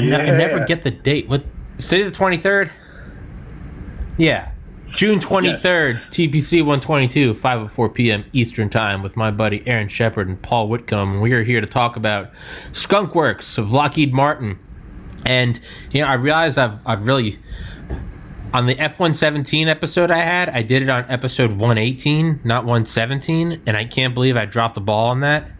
I, ne- I never get the date. What? City the twenty third. Yeah, June twenty third. TPC one twenty two, five oh four p.m. Eastern time with my buddy Aaron Shepard and Paul Whitcombe. We are here to talk about Skunk Works of Lockheed Martin, and you know I realized I've I've really on the F one seventeen episode I had, I did it on episode one eighteen, not one seventeen, and I can't believe I dropped the ball on that.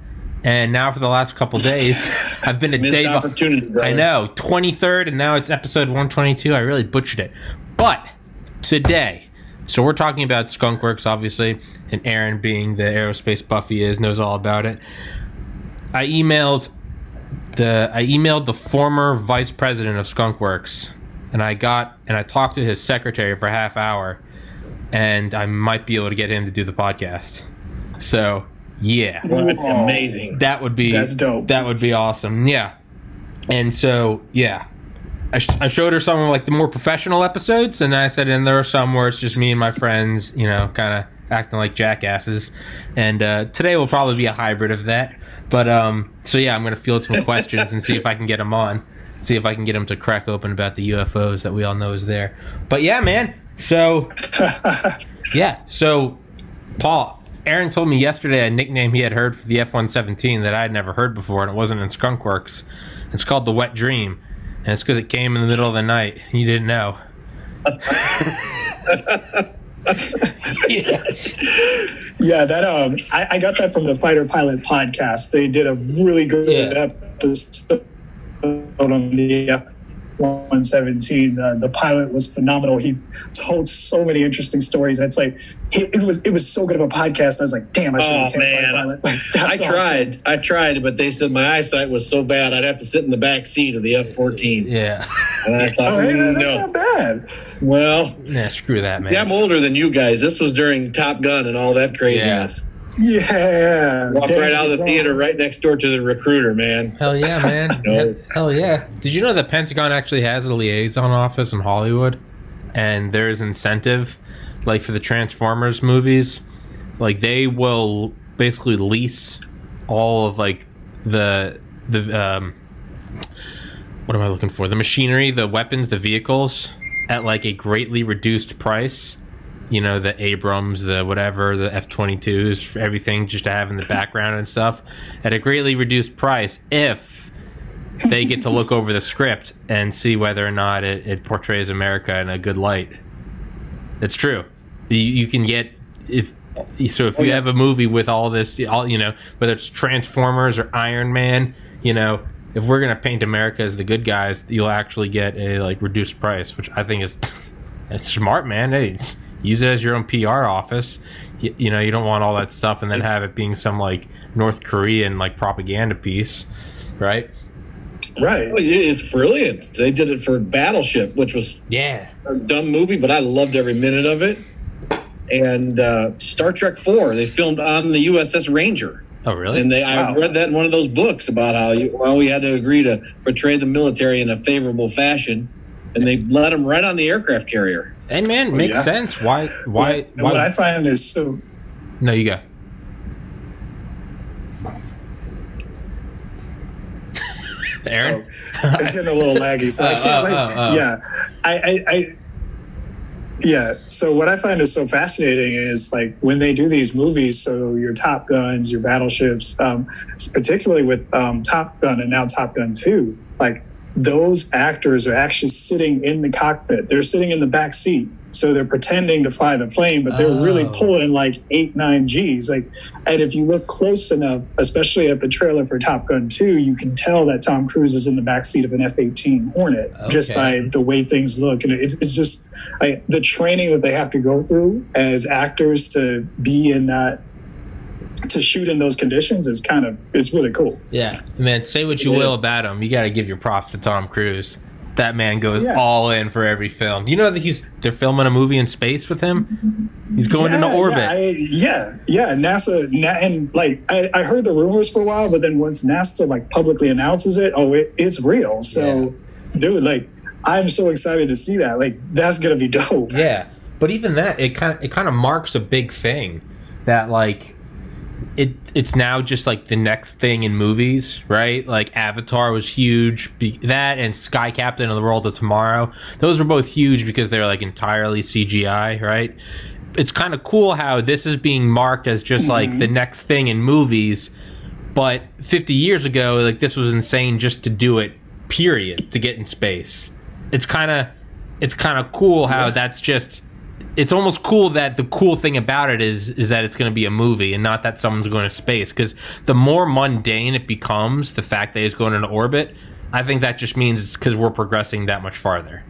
And now for the last couple days, I've been a Missed day. opportunity. I know, twenty third, and now it's episode one twenty two. I really butchered it, but today. So we're talking about Skunkworks, obviously, and Aaron, being the aerospace buff he is, knows all about it. I emailed the I emailed the former vice president of Skunkworks, and I got and I talked to his secretary for a half hour, and I might be able to get him to do the podcast. So yeah, That'd be amazing. that would be That's dope. That would be awesome. Yeah, and so yeah. I, sh- I showed her some of like the more professional episodes, and then I said, and there are some where it's just me and my friends, you know, kind of acting like jackasses. And uh, today will probably be a hybrid of that. But um, so yeah, I'm gonna field some questions and see if I can get them on, see if I can get them to crack open about the UFOs that we all know is there. But yeah, man. So yeah, so Paul, Aaron told me yesterday a nickname he had heard for the F 117 that I had never heard before, and it wasn't in Skunkworks. It's called the Wet Dream, and it's because it came in the middle of the night. You didn't know. yeah. Yeah, that um, I, I got that from the Fighter Pilot podcast. They did a really good Yeah. episode on the F one seventeen. Uh, the pilot was phenomenal. He told so many interesting stories. And It's like he, it was it was so good of a podcast. I was like, damn, I should Oh, have became a man. pilot. Like, I that's awesome. tried. I tried, but they said my eyesight was so bad I'd have to sit in the back seat of the F fourteen. Yeah. And I thought, Oh, hey, mm, that's no. not bad. Well, Nah, screw that, man. see, I'm older than you guys. This was during Top Gun and all that craziness. Yeah, Walked damn right out of the song. theater, right next door to the recruiter, man. Hell yeah, man. No. Hell yeah. Did you know the Pentagon actually has a liaison office in Hollywood? And there's incentive, like for the Transformers movies, like they will basically lease all of like the the um what am I looking for? The machinery, the weapons, the vehicles at like a greatly reduced price. You know, the Abrams, the whatever, the F 22s, everything just to have in the background and stuff at a greatly reduced price if they get to look over the script and see whether or not it, it portrays America in a good light. It's true. You, you can get if so if oh, you yeah. have a movie with all this, all you know, whether it's Transformers or Iron Man, you know, if we're gonna paint America as the good guys, you'll actually get a like reduced price, which I think is it's smart, man. Hey, it's- use it as your own PR office. You, you know, you don't want all that stuff and then have it being some like North Korean like propaganda piece, right? Right. Oh, It's brilliant. They did it for Battleship, which was Yeah. a dumb movie, but I loved every minute of it. And uh, Star Trek Four, they filmed on the USS Ranger, Oh, really? and they I read that in one of those books about how you, well we had to agree to portray the military in a favorable fashion, and they let them right on the aircraft carrier. hey, man, makes yeah. sense. Why? Why? What, what I find is so No, you go. Aaron. it's getting a little laggy, so I Oh, can't. oh, like, oh, oh. Yeah, I, I, I, yeah. So what I find is so fascinating is like when they do these movies. So your Top Guns, your battleships, um, particularly with um, Top Gun and now Top Gun Two, like those actors are actually sitting in the cockpit. They're sitting in the back seat. So they're pretending to fly the plane, but they're really Oh. pulling like eight, nine G's. Like, and if you look close enough, especially at the trailer for Top Gun 2, you can tell that Tom Cruise is in the back seat of an F 18 Hornet just by the way things look. And it, it's just like the training that they have to go through as actors to be in that, to shoot in those conditions is kind of, it's really cool. Yeah, man. Say what you will about him. You got to give your props to Tom Cruise. That man goes Yeah. all in for every film. You know that he's they're filming a movie in space with him. He's going into Yeah, orbit. Yeah, I, yeah, yeah. NASA, na- and like I, I heard the rumors for a while, but then once NASA like publicly announces it, oh, it, it's real. So, dude, like I'm so excited to see that. Like that's gonna be dope. Yeah, but even that, it kind of it kind of marks a big thing that like it it's now just like the next thing in movies, right? Like Avatar was huge, be, that and Sky Captain of the World of Tomorrow. Those were both huge because they're like entirely CGI, right? It's kind of cool how this is being marked as just like mm-hmm. the next thing in movies, but 50 years ago, like this was insane just to do it. Period. To get in space, it's kind of it's kind of cool how that's just it's almost cool that the cool thing about it is is that it's going to be a movie and not that someone's going to space because the more mundane it becomes the fact that it's going into orbit i think that just means because we're progressing that much farther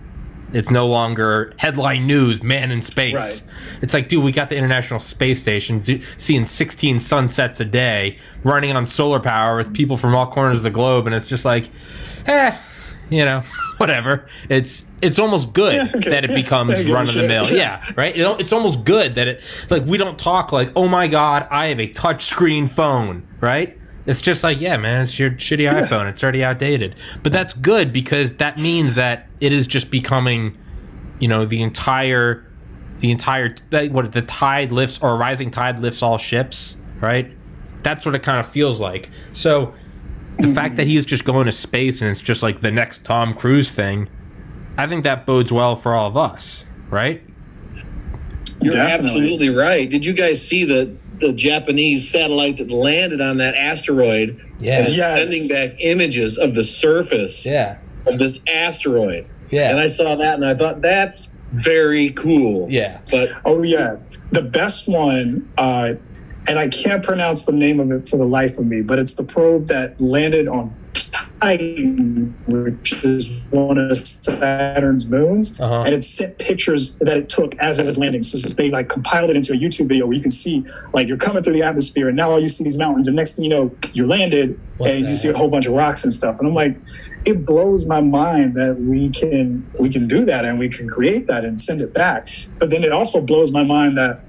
it's no longer headline news man in space Right. it's like dude we got the international space station z- seeing 16 sunsets a day running on solar power with people from all corners of the globe and it's just like eh you know whatever. It's it's almost good Yeah, okay. that it becomes I give a run of the mill. Yeah right? It's almost good that it like we don't talk like oh my god i have a touch screen phone right? It's just like yeah man it's your shitty iphone. It's already outdated. But that's good because that means that it is just becoming you know the entire the entire what the tide lifts or rising tide lifts all ships right? That's what it kind of feels like. So the fact that he's just going to space and it's just like the next tom cruise thing i think that bodes well for all of us right You're Definitely. absolutely right. Did you guys see the the Japanese satellite that landed on that asteroid and is Yes. sending back images of the surface yeah of this asteroid? yeah And I saw that and I thought that's very cool. yeah But Oh yeah, the best one, uh, and I can't pronounce the name of it for the life of me, but it's the probe that landed on Titan, which is one of Saturn's moons, Uh-huh. and it sent pictures that it took as it was landing. So they like compiled it into a YouTube video where you can see like you're coming through the atmosphere, and now all you see these mountains, and next thing you know, you're landed, What and you see a whole bunch of rocks and stuff. And I'm like, it blows my mind that we can we can do that and we can create that and send it back. But then it also blows my mind that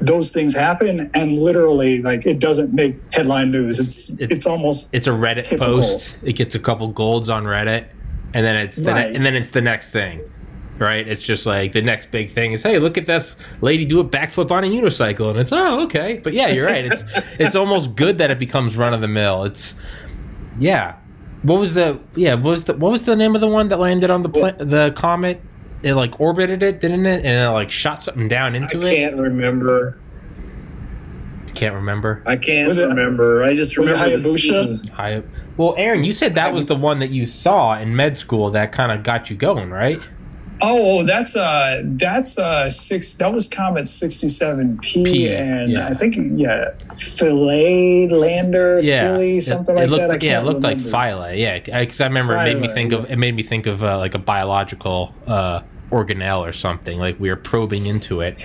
those things happen and literally like it doesn't make headline news. It's It- it's almost it's a reddit Typical. post. It gets a couple golds on reddit and then it's the ne- Right. and then it's the next thing right? It's just like the next big thing is hey look at this lady do a backflip on a unicycle and it's oh okay. But yeah you're right. It's it's almost good that it becomes run of the mill it's yeah. What was the yeah what was the what was the name of the one that landed on the pla- the comet it like orbited it didn't it and it like shot something down I into it I can't remember. can't remember I can't Was it- remember. I just was remember the Hayabusa? scene. I, well, Aaron, you said that was the one that you saw in med school that kind of got you going, right? Oh, that's uh that's uh six that was Comet 67P and yeah. I think yeah Philae Lander Yeah, Philly something it, like looked, that. I yeah, it looked like remember. phyla. Yeah, because I remember it made me think of it made me think of uh, like a biological uh, organelle or something. Like we are probing into it.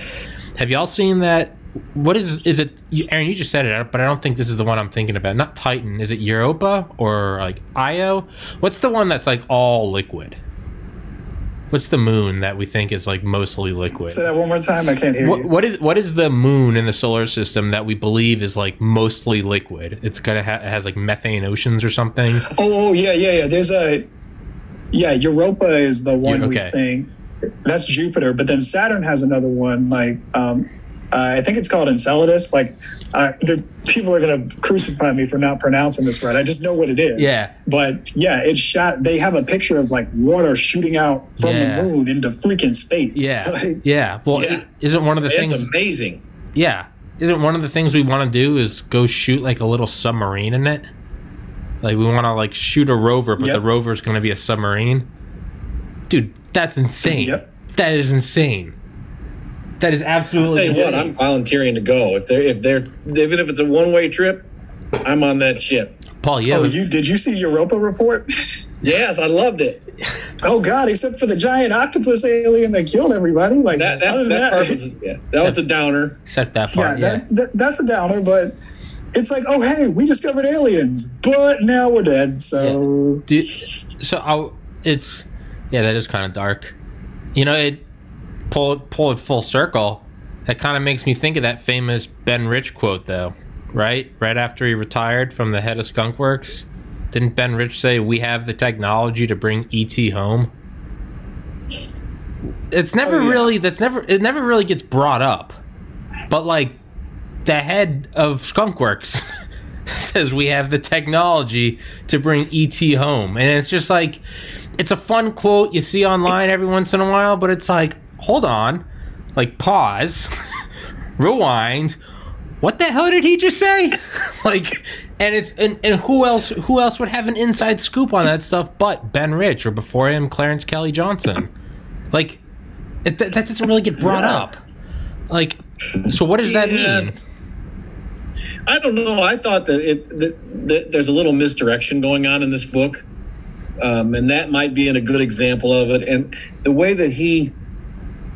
Have y'all seen that? What is is it? You, Aaron, you just said it, but I don't think this is the one I'm thinking about. Not Titan. Is it Europa or like Io? What's the one that's like all liquid? What's the moon that we think is like mostly liquid? Say that one more time. I can't hear What, you. what is what is the moon in the solar system that we believe is like mostly liquid? It's gonna ha- it has like methane oceans or something. Oh, oh yeah, yeah, yeah. There's a yeah. Europa is the one Yeah, we okay. think that's Jupiter, but then Saturn has another one. Like um, uh, I think it's called Enceladus. Like uh, the, people are gonna crucify me for not pronouncing this right. I just know what it is. Yeah. But yeah, it's shot. They have a picture of like water shooting out from Yeah. the moon into freaking space. Yeah, Like, yeah. Well, Yeah. is isn't one of the It's things? amazing. Yeah, isn't one of the things we want to do is go shoot like a little submarine in it? Like we want to like shoot a rover, but Yep. the rover's going to be a submarine. Dude, that's insane. Yep. That is insane. That is absolutely Tell you what, I'm volunteering to go. If they're if they're even if it's a one way trip, I'm on that ship. Paul, yeah, Oh, you did you see Europa report? Yes, I loved it. oh God! Except for the giant octopus alien that killed everybody. Like That that, other than that, part was yeah, that was a downer. except that part. Yeah, that, that, that's a downer, but it's like, oh hey, we discovered aliens, but now we're dead. So Dude, so I'll, it's yeah, that is kind of dark. You know, it pull it pull it full circle. That kind of makes me think of that famous Ben Rich quote, though. Right, right after he retired from the head of Skunkworks, didn't Ben Rich say, "We have the technology to bring ET home"? It's oh, never Oh, yeah. really. That's never. It never really gets brought up. But like, the head of Skunkworks says we have the technology to bring ET home. And it's just like, it's a fun quote you see online every once in a while, but it's like, hold on, like, pause, rewind. What the hell did he just say? like, and it's and, and who else who else would have an inside scoop on that stuff but Ben Rich or before him Clarence Kelly Johnson? Like, it, that, that doesn't really get brought Yeah. up. Like, so what does that Yeah. mean? I don't know. I thought that it that, that there's a little misdirection going on in this book, um, and that might be in a good example of it. And the way that he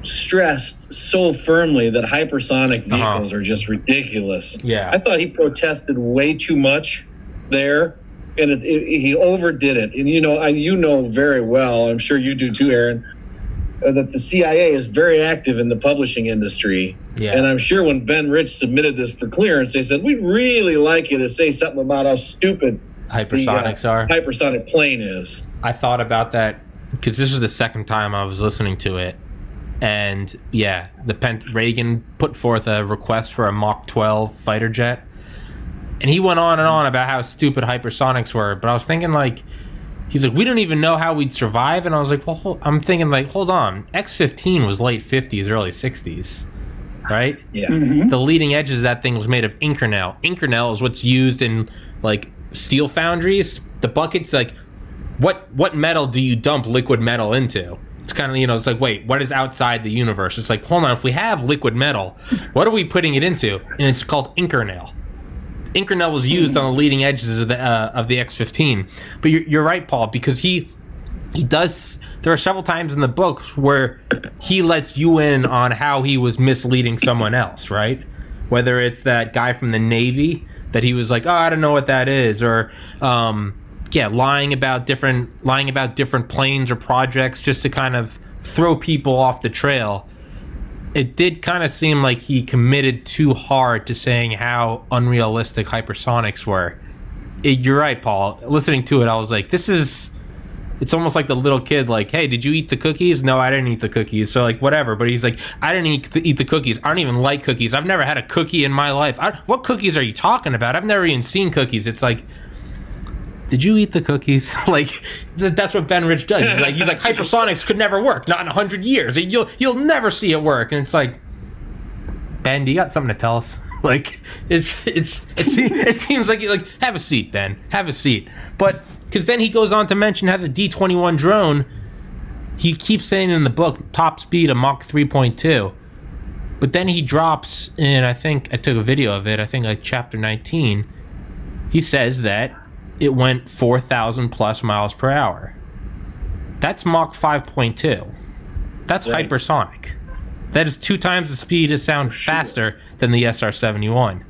stressed so firmly that hypersonic vehicles are just ridiculous. Uh-huh. Yeah. I thought he protested way too much there, and it, it, he overdid it. And you know, I, you know very well. I'm sure you do too, Aaron. uh, That the CIA is very active in the publishing industry, Yeah. and I'm sure when Ben Rich submitted this for clearance, they said, "We'd really like you to say something about how stupid the uh, Hypersonics are. hypersonic plane is." I thought about that because this is the second time I was listening to it, and yeah, the Pent- Reagan put forth a request for a Mach 12 fighter jet, and he went on and on about how stupid hypersonics were. But I was thinking like, he's like, we don't even know how we'd survive, and I was like, well, hold, I'm thinking like, hold on, X-15 was late 50s, early 60s, right? Yeah, Mhm. the leading edges of that thing was made of Inconel. Inconel is what's used in like steel foundries. The buckets, like what what metal do you dump liquid metal into? It's kind of you know, it's like wait, what is outside the universe? It's like hold on, if we have liquid metal, what are we putting it into? And it's called Inconel. Inconel was used on the leading edges of the uh, of the X15. But you're, you're right, Paul, because he he does there are several times in the books where he lets you in on how he was misleading someone else right whether it's that guy from the navy that he was like oh i don't know what that is or um, yeah lying about different lying about different planes or projects just to kind of throw people off the trail. It did kind of seem like he committed too hard to saying how unrealistic hypersonics were. It, you're right paul. Listening to it i was like this is it's almost like the little kid like hey did you eat the cookies? No i didn't eat the cookies. So like whatever. But he's like i didn't eat the, eat the cookies. I don't even like cookies. I've never had a cookie in my life. I, what cookies are you talking about? I've never even seen cookies. It's like did you eat the cookies? Like that's what ben rich does. He's like he's like hypersonics could never work. Not in a 100 years. You'll you'll never see it work. And it's like ben do you got something to tell us? Like it's it's it, se- it seems like you like have a seat ben. Have a seat. But because then he goes on to mention how the d21 drone he keeps saying in the book top speed of mach 3.2 but then he drops in i think i took a video of it i think like chapter 19 he says that it went 4000 plus miles per hour. That's mach 5.2 that's Right. hypersonic. That is two times the speed of sound sure. faster than the sr-71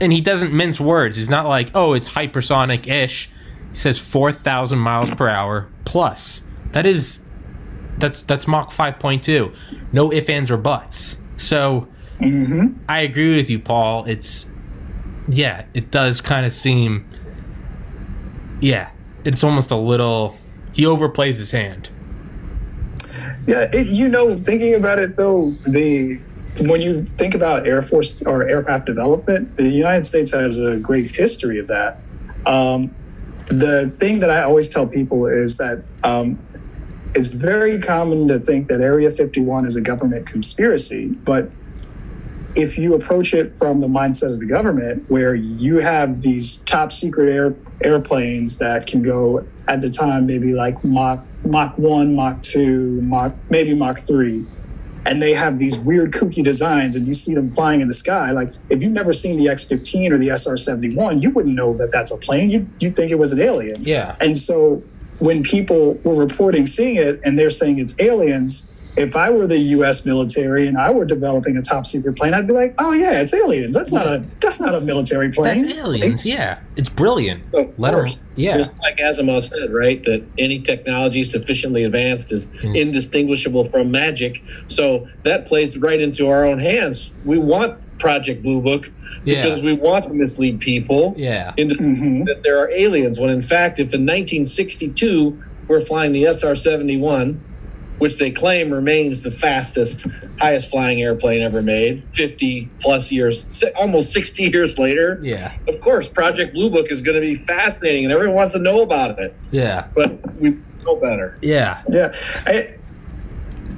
and he doesn't mince words. He's not like oh it's hypersonic-ish. He says 4000 miles per hour plus. That is that's that's mach 5.2 no ifs ands or buts. So Mhm. i agree with you paul. It's yeah it does kind of seem yeah it's almost a little he overplays his hand Yeah, it, you know, thinking about it though, the when you think about Air Force or aircraft development, the United States has a great history of that. Um, the thing that I always tell people is that um, it's very common to think that Area 51 is a government conspiracy, but if you approach it from the mindset of the government, where you have these top secret air, airplanes that can go at the time maybe like Mach Mach one, Mach two, Mach maybe Mach three, and they have these weird kooky designs, and you see them flying in the sky. Like if you've never seen the X-15 or the SR-71, you wouldn't know that that's a plane. You you think it was an alien. yeah And so when people were reporting seeing it and they're saying it's aliens, if I were the US military and I were developing a top secret plane, I'd be like, oh yeah, it's aliens. That's not a that's not a military plane. that's aliens yeah it's brilliant Of let him yeah Just like Asimov said, right? That any technology sufficiently advanced is Yes. indistinguishable from magic. So that plays right into our own hands. We want Project Blue Book Yeah. because we want to mislead people yeah into Mhm. that there are aliens. When in fact, if in 1962 we're flying the SR 71 which they claim remains the fastest, highest flying airplane ever made, 50 plus years, almost 60 years later. Yeah. Of course, Project Blue Book is going to be fascinating and everyone wants to know about it, Yeah. but we know better. Yeah. Yeah. I,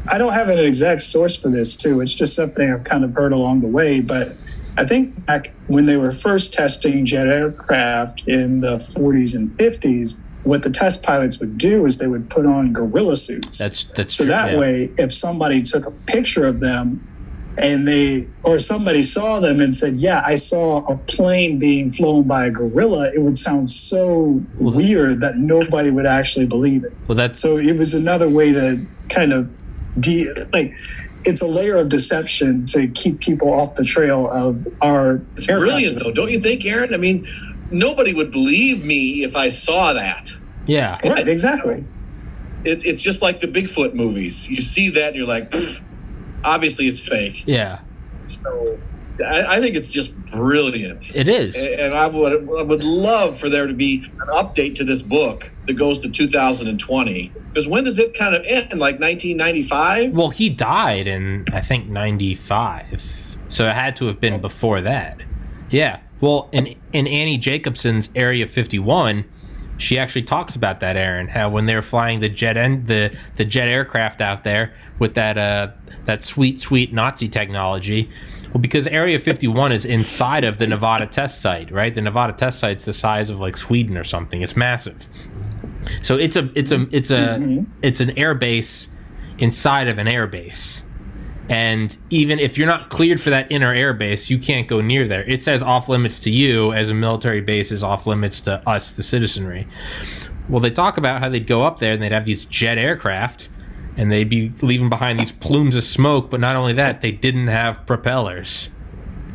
I don't have an exact source for this, too. It's just something I've kind of heard along the way. But I think back when they were first testing jet aircraft in the 40s and 50s, what the test pilots would do is they would put on gorilla suits. That's that's so true, that yeah. way, if somebody took a picture of them and they, or somebody saw them and said, Yeah, I saw a plane being flown by a gorilla, it would sound so Well, weird that nobody would actually believe it. Well, that's So it was another way to kind of de like it's a layer of deception to keep people off the trail of our It's brilliant, though, don't you think, Aaron? I mean, nobody would believe me if I saw that. yeah. Right, exactly. It, it's just like the Bigfoot movies. You see that and you're like, obviously it's fake. Yeah. So I, I think it's just brilliant. It is. And I would I would love for there to be an update to this book that goes to 2020. Because when does it kind of end? Like 1995? Well, he died in I think '95, so it had to have been before that. Yeah. Well, in in Annie Jacobson's Area 51, she actually talks about that, Aaron. How when they were flying the jet en- the the jet aircraft out there with that uh that sweet sweet Nazi technology. Well, because Area 51 is inside of the Nevada test site, right? The Nevada test site's the size of like Sweden or something. It's massive. So it's a it's a it's a it's an air base inside of an air base. And even if you're not cleared for that inner air base, you can't go near there. It says off limits to you as a military base is off limits to us, the citizenry. Well, they talk about how they'd go up there and they'd have these jet aircraft and they'd be leaving behind these plumes of smoke, but not only that, they didn't have propellers.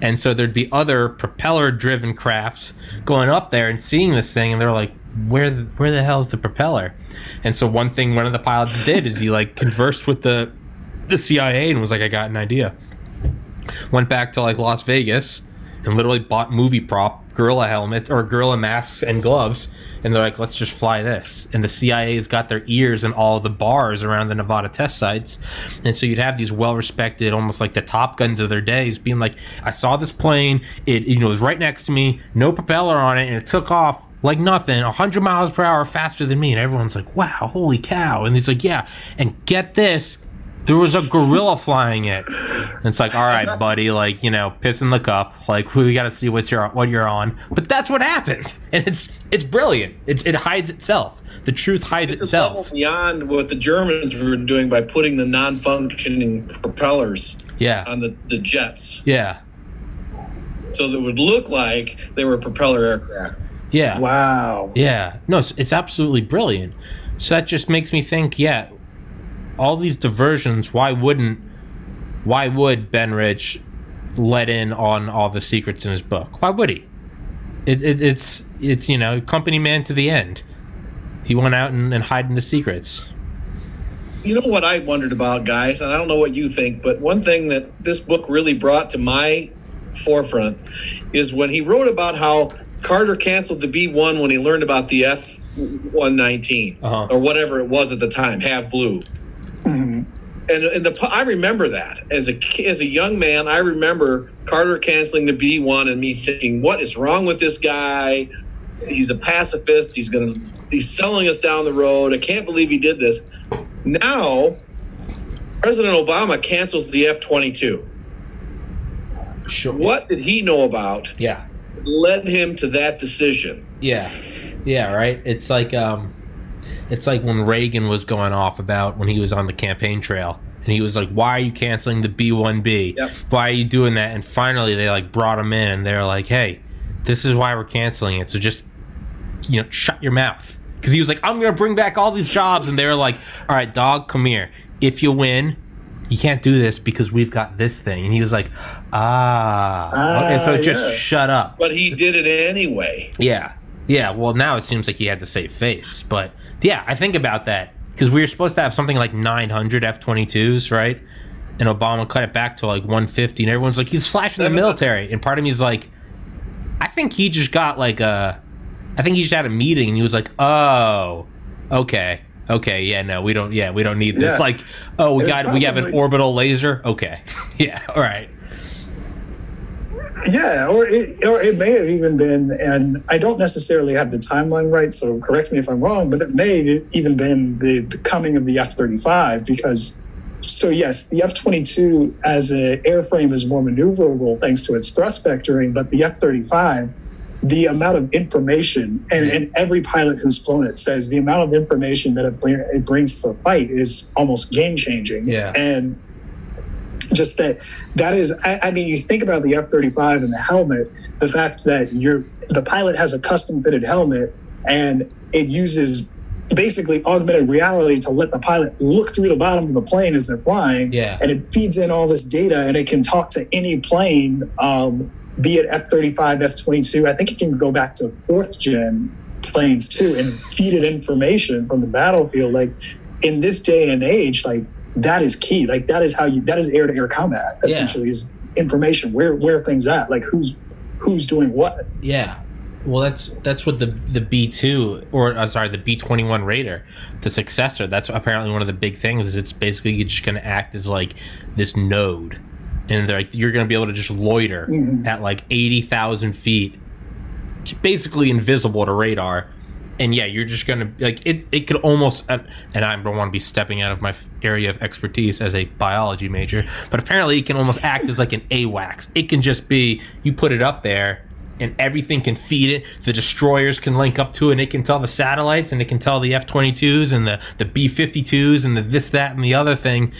And so there'd be other propeller driven crafts going up there and seeing this thing and they're like, where the, where the hell's the propeller? And so one thing one of the pilots did is he like conversed with the the CIA and was like, I got an idea. Went back to like Las Vegas and literally bought movie prop gorilla helmet or gorilla masks and gloves. And they're like, let's just fly this. And the CIA's got their ears in all the bars around the Nevada test sites. And so you'd have these well respected, almost like the top guns of their days, being like, I saw this plane, it you know was right next to me, no propeller on it, and it took off like nothing, 100 miles per hour faster than me. And everyone's like, wow, holy cow. And he's like, yeah. And get this, there was a gorilla flying it. And it's like, all right, buddy, like you know, piss in the cup. Like we got to see what you're what you're on. But that's what happened, and it's it's brilliant. It's it hides itself. The truth hides It's a level itself. beyond what the Germans were doing by putting the non-functioning propellers Yeah, on the, the jets, yeah, so that it would look like they were propeller aircraft. yeah, Wow. yeah. No, it's, it's absolutely brilliant. So that just makes me think. Yeah, all these diversions. Why wouldn't? Why would Ben Rich let in on all the secrets in his book? Why would he? It, it, it's it's you know company man to the end. He went out and, and hiding the secrets. You know what I wondered about, guys, and I don't know what you think, but one thing that this book really brought to my forefront is when he wrote about how Carter canceled the B 1 when he learned about the F 119 Uh-huh. or whatever it was at the time, Have Blue. Mhm. And, and the I remember that as a as a young man, I remember Carter canceling the B one and me thinking, "What is wrong with this guy? He's a pacifist. He's gonna he's selling us down the road. I can't believe he did this." Now, President Obama cancels the F twenty two. Sure. What did he know about Yeah. led him to that decision? Yeah. Yeah, right. It's like um it's like when Reagan was going off about when he was on the campaign trail and he was like, "Why are you canceling the B1B? Yep. Why are you doing that?" And finally they like brought him in and they're like, "Hey, this is why we're canceling it. So just you know, shut your mouth." Cuz he was like, "I'm going to bring back all these jobs." And they were like, "All right, dog, come here. If you win, you can't do this because we've got this thing." And he was like, "Ah." Ah, and so just yeah. shut up. But he did it anyway. Yeah. Yeah. Well, now it seems like he had to save face. But yeah, I think about that because we were supposed to have something like 900 F 22s, right? And Obama cut it back to like 150, and everyone's like, he's slashing the military. And part of me is like, I think he just got like a, I think he just had a meeting and he was like, oh, okay. Okay, yeah, no, we don't. Yeah, we don't need this. Yeah. Like, oh, we got we have an probably- orbital laser. Okay, yeah, all right. Yeah, or it, or it may have even been, and I don't necessarily have the timeline right, so correct me if I'm wrong, but it may have even been the, the coming of the F 35 because, so yes, the F 22 as an airframe is more maneuverable thanks to its thrust vectoring, but the F 35, the amount of information, and, and every pilot who's flown it says the amount of information that it, it brings to the fight is almost game changing. Yeah. And just that that is I, I mean you think about the f-35 and the helmet the fact that you're the pilot has a custom fitted helmet and it uses basically augmented reality to let the pilot look through the bottom of the plane as they're flying. Yeah. and it feeds in all this data and it can talk to any plane um, be it f-35 f-22 i think it can go back to fourth gen planes too and feed it information from the battlefield. Like in this day and age like that is key like that is how you that is air to air combat Yeah. essentially is information where where are things at like who's who's doing what Yeah. Well, that's that's what the the B two or uh, sorry the B twenty one Raider, the successor. That's apparently one of the big things. Is it's basically you're just going to act as like this node, and they're like you're going to be able to just loiter Mhm. at like eighty thousand feet, basically invisible to radar. And yeah, you're just gonna like it. It could almost, and I don't want to be stepping out of my area of expertise as a biology major, but apparently it can almost act as like an AWACS. It can just be you put it up there, and everything can feed it. The destroyers can link up to it, and it can tell the satellites, and it can tell the F twenty twos and the the B fifty twos and the this that and the other thing.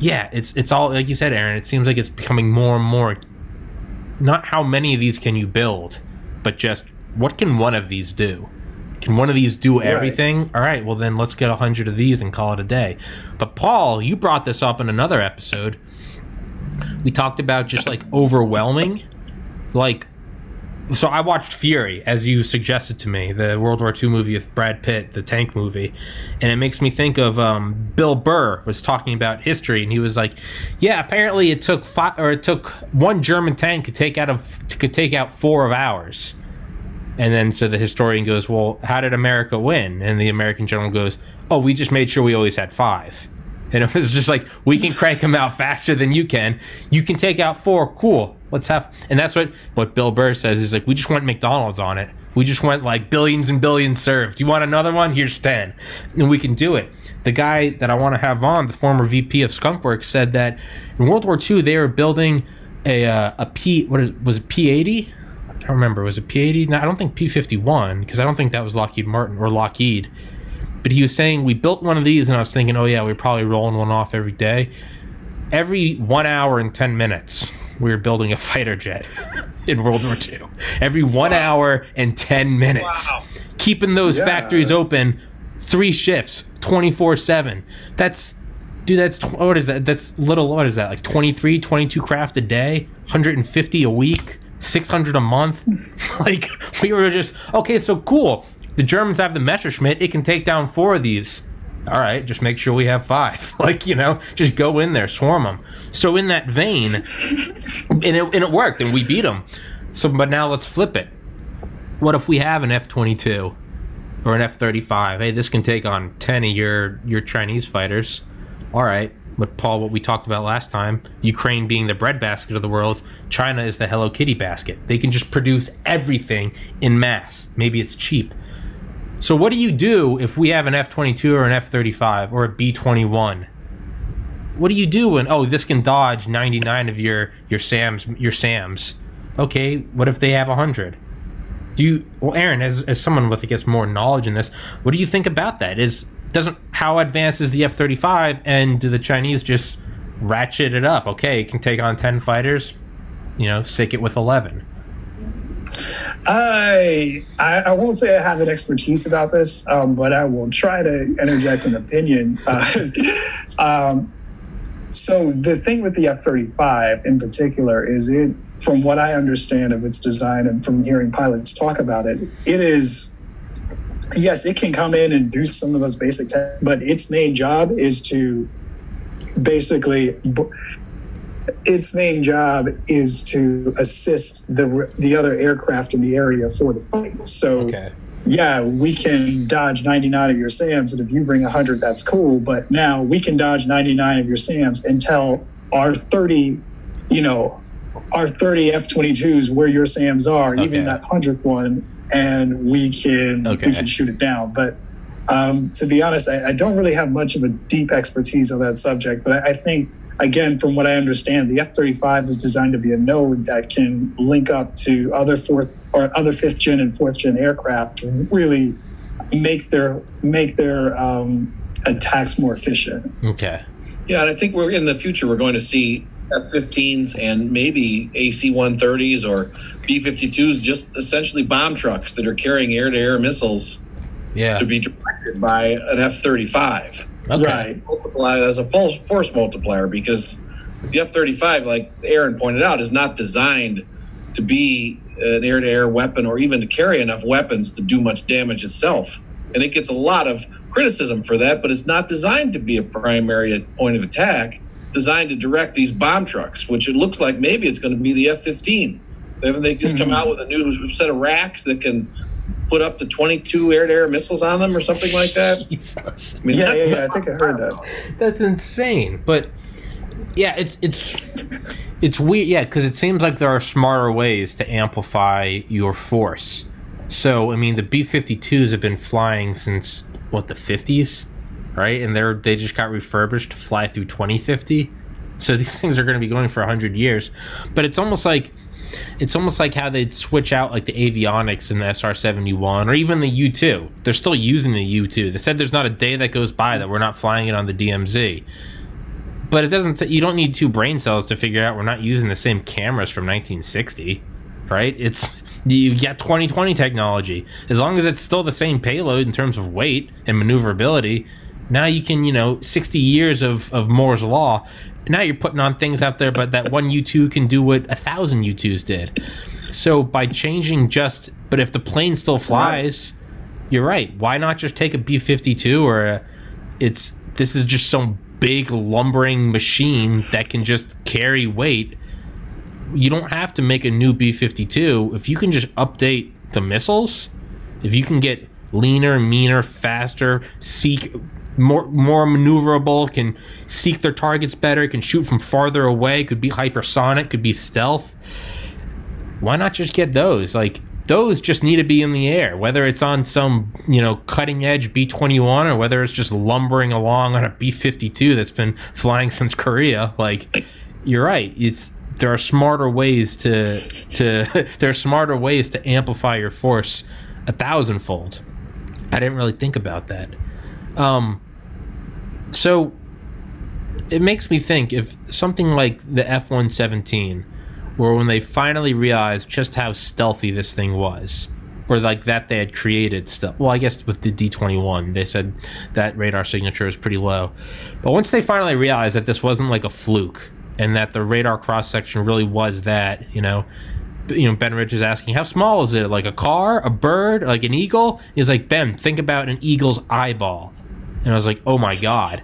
Yeah, it's it's all like you said, Aaron. It seems like it's becoming more and more. Not how many of these can you build, but just what can one of these do? Can one of these do everything? All right, well then let's get a hundred of these and call it a day. But Paul, you brought this up in another episode. We talked about just like overwhelming, like. So I watched Fury as you suggested to me, the World War II movie with Brad Pitt, the tank movie, and it makes me think of um, Bill Burr was talking about history, and he was like, "Yeah, apparently it took five, or it took one German tank to take out of could take out four of ours." And then so the historian goes, Well, how did America win? And the American general goes, Oh, we just made sure we always had five. And it was just like, We can crank them out faster than you can. You can take out four. Cool. Let's have. And that's what, what Bill Burr says is like, We just want McDonald's on it. We just want like billions and billions served. You want another one? Here's 10. And we can do it. The guy that I want to have on, the former VP of Skunkworks, said that in World War II, they were building a, uh, a P, what is, was it P80? I don't remember. Was it P80? No, I don't think P51 because I don't think that was Lockheed Martin or Lockheed. But he was saying we built one of these, and I was thinking, oh yeah, we're probably rolling one off every day. Every one hour and ten minutes, we were building a fighter jet in World War II. Every one hour and ten minutes, Wow. keeping those Yeah. factories open, three shifts, twenty four seven. That's dude that's tw- what is that that's little what is that like 23 22 craft a day 150 a week 600 a month? Like we were just okay so cool. The germans have the messerschmitt. It can take down four of these. All right just make sure we have five. Like you know just go in there swarm them so in that vein and it, and it worked and we beat them so but now let's flip it. What if we have an f-22 or an F-35. Hey, this can take on ten of your your Chinese fighters. All right, but Paul, what we talked about last time, Ukraine being the breadbasket of the world, China is the Hello Kitty basket. They can just produce everything in mass. Maybe it's cheap. So what do you do if we have an F-22 or an F-35 or a B-21? What do you do when oh this can dodge 99 of your your Sams your Sams? Okay, what if they have 100? Do you well Aaron as as someone with I guess more knowledge in this, what do you think about that? Is doesn't how advanced is the F-35 and do the Chinese just ratchet it up? Okay, it can take on 10 fighters, you know, sick it with 11. I, I I won't say I have an expertise about this, um, but I will try to interject an opinion. Uh, um, so the thing with the F thirty five in particular is it, from what I understand of its design and from hearing pilots talk about it, it is. Yes, it can come in and do some of those basic tasks, but its main job is to basically its main job is to assist the the other aircraft in the area for the fight. So yeah, we can dodge 99 of your SAMs, and if you bring 100, that's cool. But now we can dodge 99 of your SAMs and tell our 30, you know, our 30 F-22s where your SAMs are, Okay. even that 100th one, and we can Okay. we can shoot it down. But um, to be honest, I, I don't really have much of a deep expertise on that subject. But I, I think, again, from what I understand, the F-35 is designed to be a node that can link up to other fourth or other fifth gen and fourth gen aircraft to really make their make their um, attacks more efficient. Okay. Yeah, and I think we're in the future. We're going to see F-15s and maybe AC-130s or B-52s, just essentially bomb trucks that are carrying air-to-air missiles Yeah. to be directed by an F-35. Okay. Right. Multiply as a false force multiplier because the F-35, like Aaron pointed out, is not designed to be an air-to-air weapon or even to carry enough weapons to do much damage itself. And it gets a lot of criticism for that, but it's not designed to be a primary point of attack. It's designed to direct these bomb trucks, which it looks like maybe it's going to be the F-15. Haven't they just come Mhm. out with a new set of racks that can put up to 22 air-to-air missiles on them or something like that? Jesus. I mean, Yeah, that's yeah, yeah, I think I heard that. That's insane. But yeah, it's it's it's weird. Yeah, because it seems like there are smarter ways to amplify your force. So I mean, the B 52s have been flying since what the 50s, right? And they're they just got refurbished to fly through 2050. So these things are going to be going for 100 years. But it's almost like it's almost like how they'd switch out like the avionics in the SR-71 or even the U-2. They're still using the U-2. They said there's not a day that goes by that we're not flying it on the DMZ. But it doesn't. you don't need two brain cells to figure out we're not using the same cameras from 1960, right? It's you got 2020 technology. As long as it's still the same payload in terms of weight and maneuverability, now you can you know 60 years of of Moore's law. Now you're putting on things out there, but that one U2 can do what a thousand U2s did. So by changing just, but if the plane still flies, you're right. Why not just take a B 52 or a, it's, this is just some big lumbering machine that can just carry weight. You don't have to make a new B 52. If you can just update the missiles, if you can get leaner, meaner, faster, seek more more maneuverable, can seek their targets better, can shoot from farther away, could be hypersonic, could be stealth. Why not just get those? Like those just need to be in the air, whether it's on some, you know, cutting edge B 21 or whether it's just lumbering along on a B 52 that's been flying since Korea. Like, you're right. It's there are smarter ways to to there are smarter ways to amplify your force a thousandfold. I didn't really think about that. Um, so it makes me think if something like the F one seventeen, where when they finally realized just how stealthy this thing was, or like that they had created stuff. Well, I guess with the D twenty one, they said that radar signature is pretty low, but once they finally realized that this wasn't like a fluke and that the radar cross section really was that, you know. You know, Ben Rich is asking, how small is it? Like a car, a bird, like an eagle? He's like, Ben, think about an eagle's eyeball. And I was like, oh my God.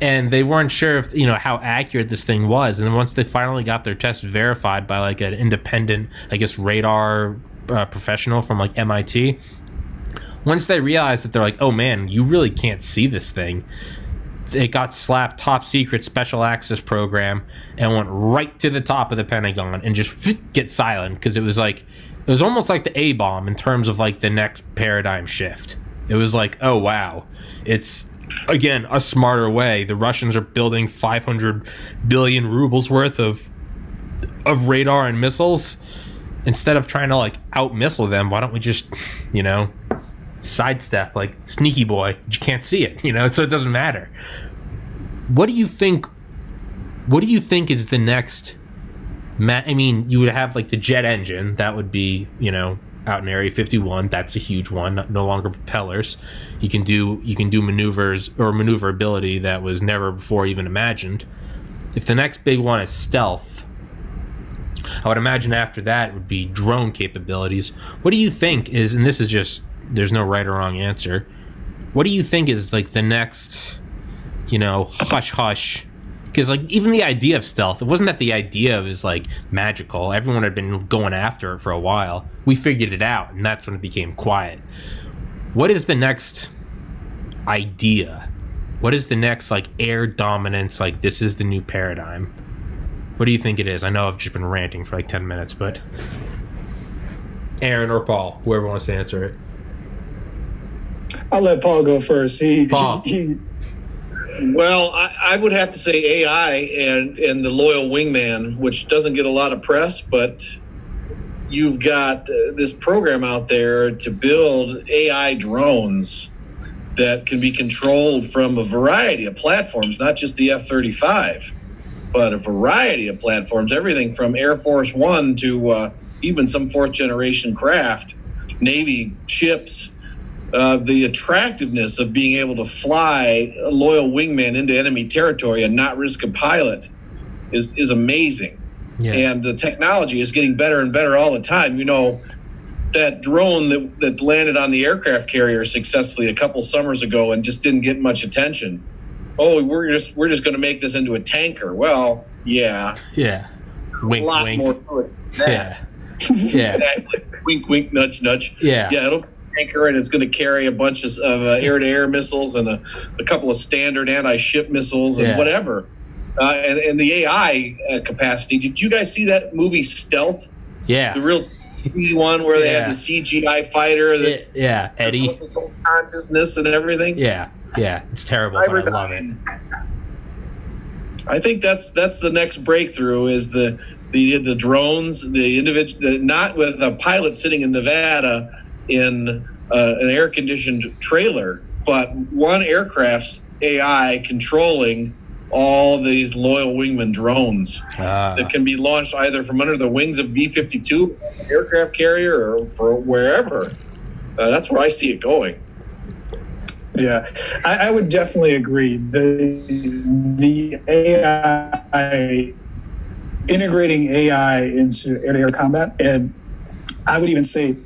And they weren't sure if, you know, how accurate this thing was. And once they finally got their test verified by like an independent, I guess, radar uh, professional from like MIT, once they realized that they're like, oh man, you really can't see this thing, it got slapped top secret special access program and went right to the top of the Pentagon and just get silent because it was like, it was almost like the A bomb in terms of like the next paradigm shift. It was like, oh wow, it's again a smarter way. The Russians are building 500 billion rubles worth of of radar and missiles. Instead of trying to like out missile them, why don't we just, you know, sidestep like sneaky boy? You can't see it, you know, so it doesn't matter. What do you think? What do you think is the next? I mean, you would have like the jet engine. That would be, you know, out in Area 51. That's a huge one. No longer propellers. You can do you can do maneuvers or maneuverability that was never before even imagined. If the next big one is stealth, I would imagine after that would be drone capabilities. What do you think is? And this is just there's no right or wrong answer. What do you think is like the next, you know, hush hush? Because like even the idea of stealth, it wasn't that the idea was like magical. Everyone had been going after it for a while. We figured it out, and that's when it became quiet. what is the next idea? What is the next like air dominance? Like this is the new paradigm. What do you think it is? I know I've just been ranting for like ten minutes, but Aaron or Paul, whoever wants to answer it. I'll let Paul go first. He, Paul. he, he Well, I, I would have to say AI and and the loyal wingman, which doesn't get a lot of press, but you've got uh, this program out there to build AI drones that can be controlled from a variety of platforms, not just the F thirty five, but a variety of platforms, everything from Air Force One to uh, even some fourth generation craft, Navy ships uh, the attractiveness of being able to fly a loyal wingman into enemy territory and not risk a pilot is is amazing. Yeah. And the technology is getting better and better all the time. You know, that drone that, that landed on the aircraft carrier successfully a couple summers ago and just didn't get much attention. Oh, we're just we're just going to make this into a tanker. Well, yeah, yeah. Wink, a lot wink. more to it than that. Yeah. yeah. Exactly. wink, wink, nudge, nudge. Yeah. Yeah, it'll tanker and it's going to carry a bunch of uh, air-to-air missiles and a, a couple of standard anti-ship missiles and Yeah. whatever. Uh, and, and the AI uh, capacity. Did you guys see that movie Stealth? Yeah. The real one where they Yeah. had the CGI fighter that Yeah, yeah. Eddie. with its own consciousness and everything. Yeah. Yeah. It's terrible, but I love it. I think that's that's the next breakthrough is the the the drones, the individual, not with a pilot sitting in Nevada in uh, an air conditioned trailer, but one aircraft's AI controlling all these loyal wingman drones Ah. that can be launched either from under the wings of B 52 aircraft carrier or for wherever. Uh, that's where I see it going. Yeah, I, I would definitely agree. The the AI integrating AI into air-to-air combat, and I would even say,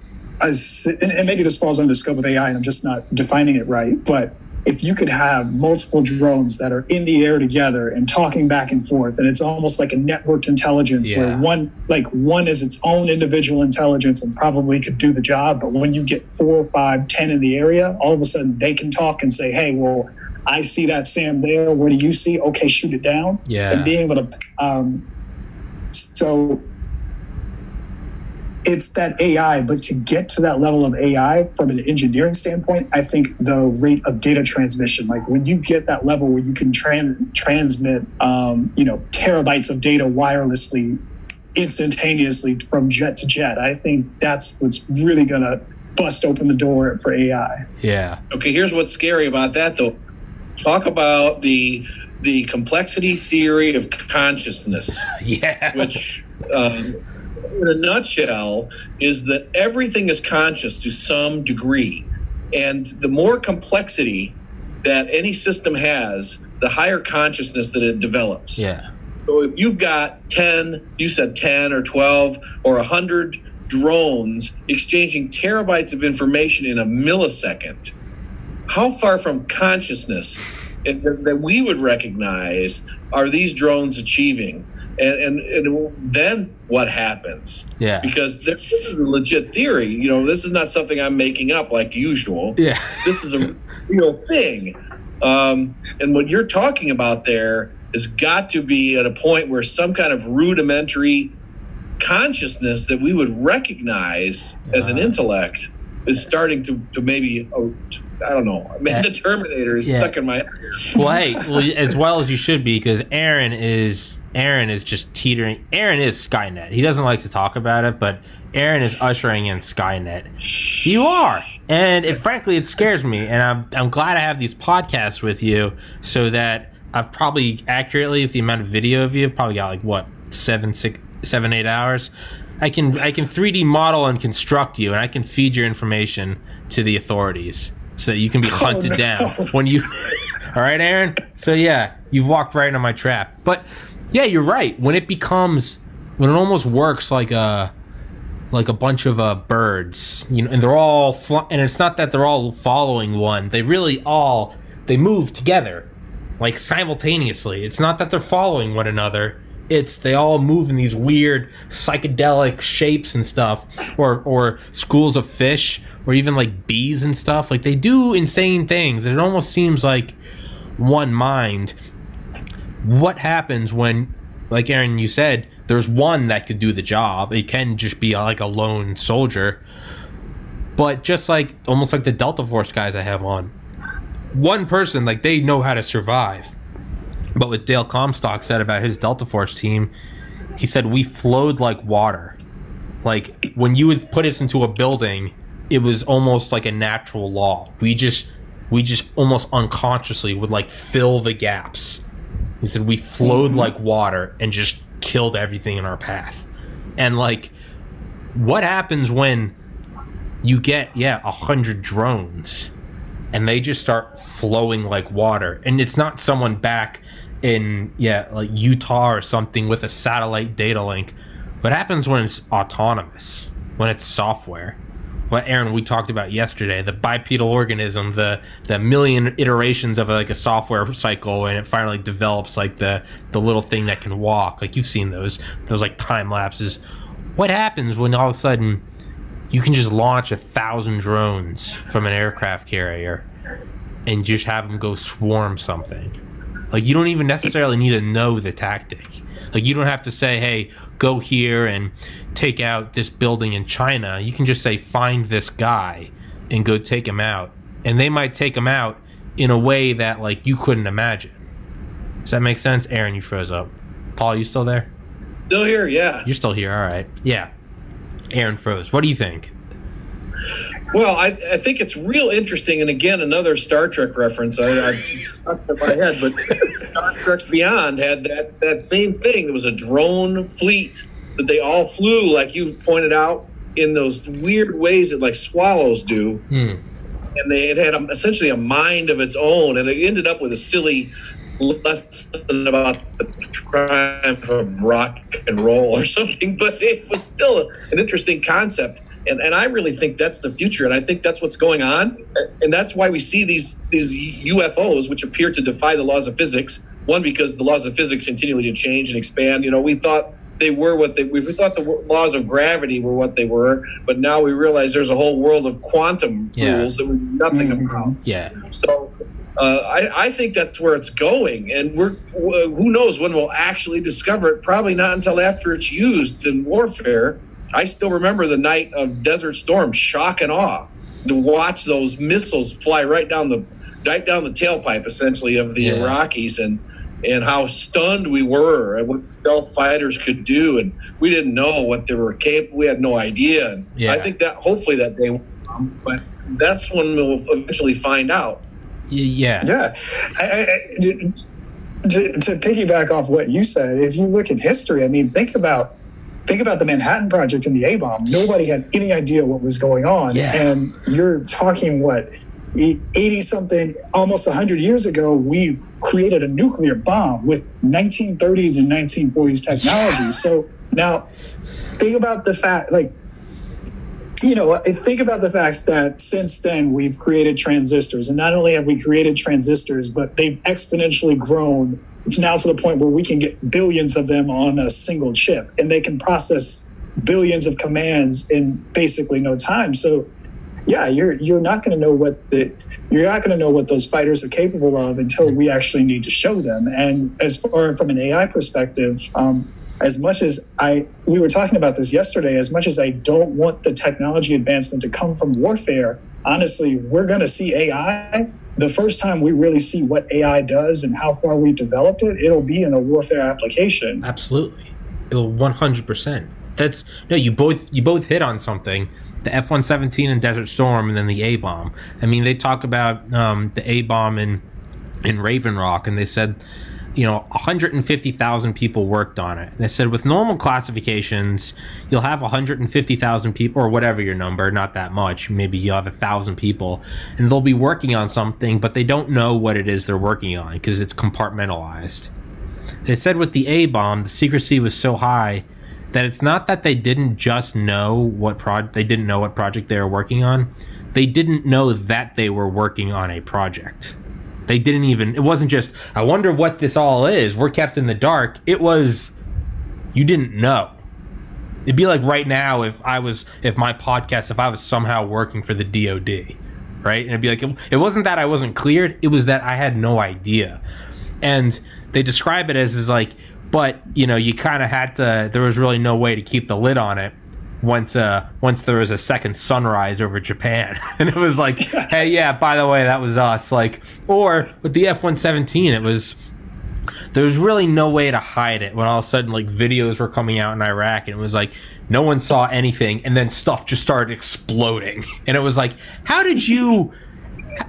as and, and maybe this falls under the scope of AI, and I'm just not defining it right. But if you could have multiple drones that are in the air together and talking back and forth, and it's almost like a networked intelligence Yeah. where one like one is its own individual intelligence and probably could do the job, but when you get four, five, ten in the area, all of a sudden they can talk and say, "Hey, well." I see that SAM there. What do you see? Okay, shoot it down. Yeah. And being able to, um, so it's that AI, but to get to that level of AI from an engineering standpoint, I think the rate of data transmission, like when you get that level where you can tran- transmit, um, you know, terabytes of data wirelessly, instantaneously from jet to jet, I think that's what's really going to bust open the door for AI. Yeah. Okay, here's what's scary about that though. Talk about the the complexity theory of consciousness, Yeah. which um, in a nutshell is that everything is conscious to some degree. And the more complexity that any system has, the higher consciousness that it develops. Yeah. So if you've got 10, you said 10 or 12 or 100 drones exchanging terabytes of information in a millisecond, how far from consciousness that that we would recognize are these drones achieving? And, and, and then what happens? Yeah. Because there, this is a legit theory. You know, this is not something I'm making up like usual Yeah. this is a real thing. Um, and what you're talking about there has got to be at a point where some kind of rudimentary consciousness that we would recognize as an Ah. intellect is starting to, to maybe, oh, I don't know. I mean, Yeah. the Terminator is Yeah. stuck in my. well, hey, well, as well as you should be, because Aaron is Aaron is just teetering. Aaron is Skynet. He doesn't like to talk about it, but Aaron is ushering in Skynet. You are, and it, frankly, it scares me. And I'm I'm glad I have these podcasts with you, so that I've probably accurately with the amount of video of you, I've probably got like what seven, six, seven, eight hours. I can I can 3D model and construct you, and I can feed your information to the authorities so that you can be hunted no. down when you. All right, Aaron. So yeah, you've walked right into my trap. But yeah, you're right. When it becomes when it almost works like a like a bunch of uh, birds, you know, and they're all fl- and it's not that they're all following one. They really all they move together, like simultaneously. It's not that they're following one another. It's they all move in these weird psychedelic shapes and stuff, or or schools of fish or even like bees and stuff. Like they do insane things. It almost seems like one mind. What happens when, like Aaron, you said, there's one that could do the job. It can just be like a lone soldier. But just like almost like the Delta Force guys I have on, one person, like they know how to survive. But what Dale Comstock said about his Delta Force team, he said we flowed like water. Like when you would put us into a building, it was almost like a natural law. We just we just almost unconsciously would like fill the gaps. He said we flowed mm-hmm. like water and just killed everything in our path. And like what happens when you get yeah, a hundred drones and they just start flowing like water. And it's not someone back in yeah, like Utah or something with a satellite data link. What happens when it's autonomous? When it's software? What Aaron we talked about yesterday, the bipedal organism, the the million iterations of a, like a software cycle, and it finally develops like the the little thing that can walk. Like you've seen those those like time lapses. What happens when all of a sudden you can just launch a thousand drones from an aircraft carrier and just have them go swarm something? Like you don't even necessarily need to know the tactic. Like you don't have to say, "Hey, go here and take out this building in China." You can just say, "Find this guy and go take him out." And they might take him out in a way that like you couldn't imagine. Does that make sense? Aaron, you froze up. Paul, you still there? Still here, yeah. You're still here. All right. Yeah. Aaron froze. What do you think? Well, I, I think it's real interesting, and again, another Star Trek reference. I, I stuck in my head, but Star Trek Beyond had that that same thing. There was a drone fleet that they all flew, like you pointed out, in those weird ways that like swallows do. Hmm. And they it had a, essentially a mind of its own, and it ended up with a silly lesson about the triumph of rock and roll or something. But it was still an interesting concept and, and I really think that's the future, and I think that's what's going on, and that's why we see these these UFOs, which appear to defy the laws of physics. One, because the laws of physics continually to change and expand. You know, we thought they were what they we thought the laws of gravity were what they were, but now we realize there's a whole world of quantum yeah. rules that we know nothing mm-hmm. about. Yeah. So uh, I, I, think that's where it's going, and we're who knows when we'll actually discover it. Probably not until after it's used in warfare. I still remember the night of Desert Storm, shock and awe to watch those missiles fly right down the right down the tailpipe, essentially, of the yeah. Iraqis, and and how stunned we were at what stealth fighters could do, and we didn't know what they were capable. We had no idea, and yeah. I think that hopefully that day, will come, but that's when we'll eventually find out. Yeah, yeah. I, I, to, to piggyback off what you said, if you look at history, I mean, think about think about the Manhattan Project and the A bomb. Nobody had any idea what was going on. Yeah. And you're talking what 80 something, almost 100 years ago, we created a nuclear bomb with 1930s and 1940s technology. Yeah. So now think about the fact, like, you know, uh, think about the fact that since then we've created transistors. And not only have we created transistors, but they've exponentially grown now to the point where we can get billions of them on a single chip and they can process billions of commands in basically no time. So yeah, you're you're not going to know what the you're not going to know what those fighters are capable of until we actually need to show them. And as far from an AI perspective, um, as much as I we were talking about this yesterday, as much as I don't want the technology advancement to come from warfare, honestly, we're going to see AI the first time we really see what AI does and how far we've developed it, it'll be in a warfare application. Absolutely, it'll one hundred percent. That's no, you both you both hit on something. The F one seventeen and Desert Storm, and then the A bomb. I mean, they talk about um, the A bomb in in Raven Rock, and they said you know 150,000 people worked on it. And they said with normal classifications, you'll have 150,000 people or whatever your number, not that much. Maybe you have a thousand people, and they'll be working on something, but they don't know what it is they're working on because it's compartmentalized. They said with the A bomb, the secrecy was so high that it's not that they didn't just know what project they didn't know what project they were working on. They didn't know that they were working on a project. They didn't even. It wasn't just. I wonder what this all is. We're kept in the dark. It was. You didn't know. It'd be like right now if I was if my podcast if I was somehow working for the DoD, right? And it'd be like it, it wasn't that I wasn't cleared; it was that I had no idea. And they describe it as is like, but you know, you kind of had to. There was really no way to keep the lid on it once uh once there was a second sunrise over Japan. And it was like hey yeah by the way that was us. Like or with the F117 it was there was really no way to hide it when all of a sudden like videos were coming out in Iraq and it was like no one saw anything and then stuff just started exploding. And it was like how did you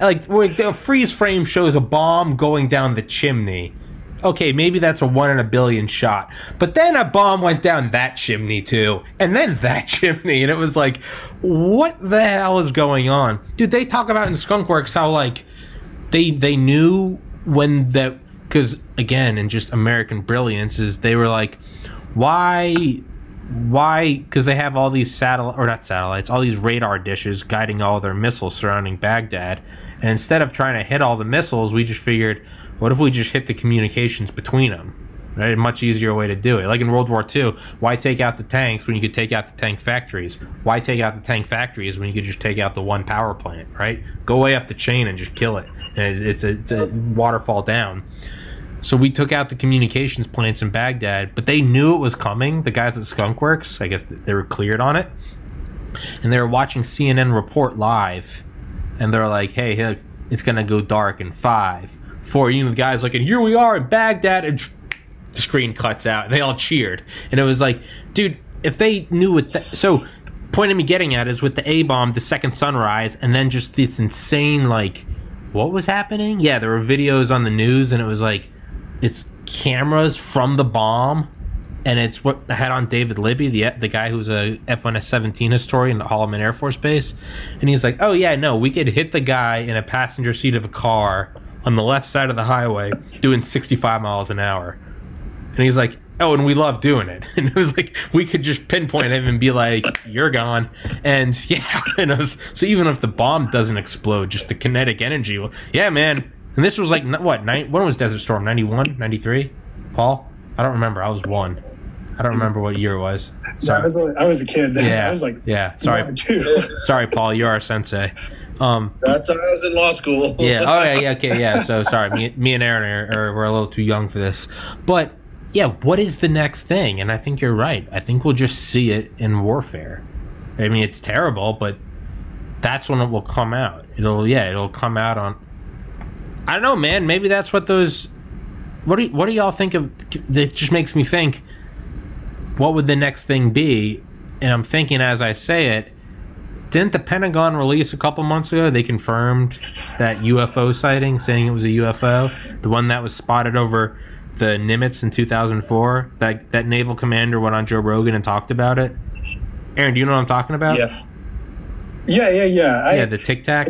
like like the freeze frame shows a bomb going down the chimney okay, maybe that's a one in a billion shot. But then a bomb went down that chimney too, and then that chimney, and it was like, what the hell is going on, dude? They talk about in Skunkworks how like they they knew when that because again, in just American brilliance is they were like, why why because they have all these satellite or not satellites all these radar dishes guiding all their missiles surrounding baghdad and instead of trying to hit all the missiles we just figured what if we just hit the communications between them? Right, a much easier way to do it. Like in World War II, why take out the tanks when you could take out the tank factories? Why take out the tank factories when you could just take out the one power plant? Right, go way up the chain and just kill it. It's a, it's a waterfall down. So we took out the communications plants in Baghdad, but they knew it was coming. The guys at Skunkworks, I guess they were cleared on it, and they were watching CNN report live, and they're like, "Hey, it's gonna go dark in five, for you. Know the guys like and here we are in Baghdad. And the screen cuts out and they all cheered. And it was like dude if they knew what the, so point of me getting at is with the A bomb the second sunrise and then just this insane like what was happening? Yeah there were videos on the news and it was like it's cameras from the bomb and it's what I had on David Libby, the the guy who's a F-117 historian at Holloman Air Force Base, and he's like, "Oh yeah, no, we could hit the guy in a passenger seat of a car on the left side of the highway doing 65 miles an hour. And he's like, oh, and we love doing it. And it was like, we could just pinpoint him and be like, you're gone. And yeah, and was, so even if the bomb doesn't explode, just the kinetic energy, well, yeah, man. And this was like, what, nine, when was Desert Storm? 91, 93? Paul? I don't remember. I was one. I don't remember what year it was. Sorry. Yeah, I was a, I was a kid. Then. Yeah, I was like, yeah. Sorry, sorry, Paul. You're our sensei. Um, That's how I was in law school. yeah. Oh yeah. Yeah. Okay. Yeah. So sorry, me, me and Aaron are, are we're a little too young for this, but yeah, what is the next thing? And I think you're right. I think we'll just see it in warfare. I mean, it's terrible, but that's when it will come out. It'll yeah, it'll come out on. I don't know, man. Maybe that's what those. What do what do y'all think of? That just makes me think. What would the next thing be? And I'm thinking as I say it didn't the Pentagon release a couple months ago? They confirmed that UFO sighting, saying it was a UFO, the one that was spotted over the Nimitz in 2004. That that naval commander went on Joe Rogan and talked about it. Aaron, do you know what I'm talking about? Yeah. Yeah, yeah, yeah. I, yeah, the Tic Tac.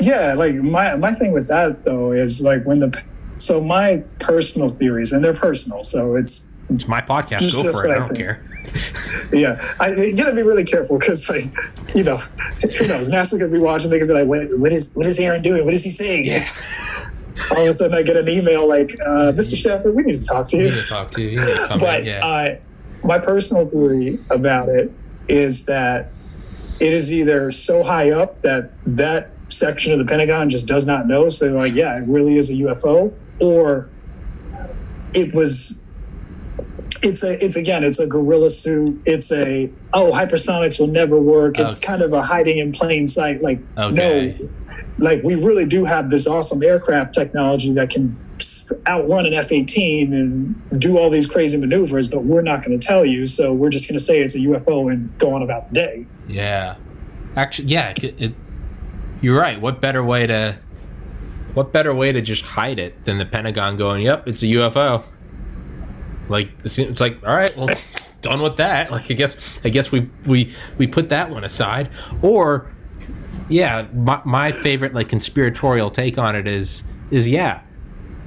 Yeah, like my my thing with that though is like when the so my personal theories and they're personal, so it's it's my podcast. Just, Go for it. I, I don't care. yeah, I you gotta be really careful because like you know who knows NASA's gonna be watching. They could be like, what, what is what is Aaron doing? What is he saying? Yeah. All of a sudden, I get an email like, uh, "Mr. Shepard, we need to talk to you." We need to talk to you. you but yeah. uh, my personal theory about it is that it is either so high up that that section of the Pentagon just does not know. So they're like, "Yeah, it really is a UFO," or it was it's a it's again it's a gorilla suit. It's a oh hypersonics will never work. It's okay. kind of a hiding in plain sight. Like okay. no like we really do have this awesome aircraft technology that can outrun an F-18 and do all these crazy maneuvers but we're not going to tell you. So we're just going to say it's a UFO and go on about the day. Yeah. Actually yeah it, it, you're right. What better way to what better way to just hide it than the Pentagon going yep it's a UFO like it's like all right, well, done with that. Like I guess I guess we we we put that one aside. Or yeah, my, my favorite like conspiratorial take on it is is yeah,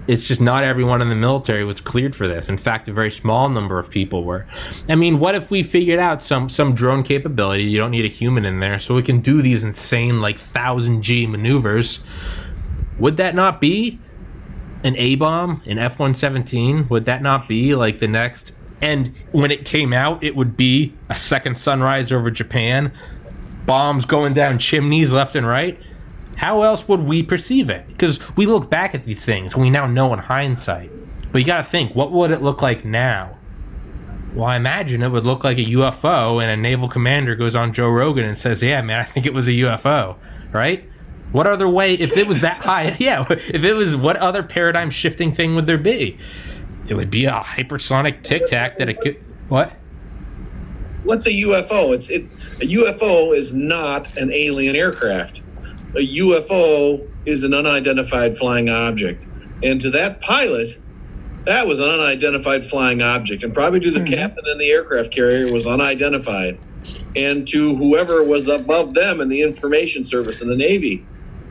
it's just not everyone in the military was cleared for this. In fact, a very small number of people were. I mean, what if we figured out some some drone capability? You don't need a human in there, so we can do these insane like thousand G maneuvers. Would that not be an A bomb, an F 117, would that not be like the next and when it came out, it would be a second sunrise over Japan, bombs going down chimneys left and right. How else would we perceive it? Because we look back at these things, we now know in hindsight. But you got to think, what would it look like now? Well, I imagine it would look like a UFO, and a naval commander goes on Joe Rogan and says, "Yeah, man, I think it was a UFO." Right? What other way? If it was that high, yeah. If it was, what other paradigm shifting thing would there be? It would be a hypersonic tic tac that it could. What? What's a UFO? It's it. A UFO is not an alien aircraft. A UFO is an unidentified flying object, and to that pilot, that was an unidentified flying object, and probably to the mm-hmm. captain and the aircraft carrier was unidentified, and to whoever was above them in the information service in the Navy.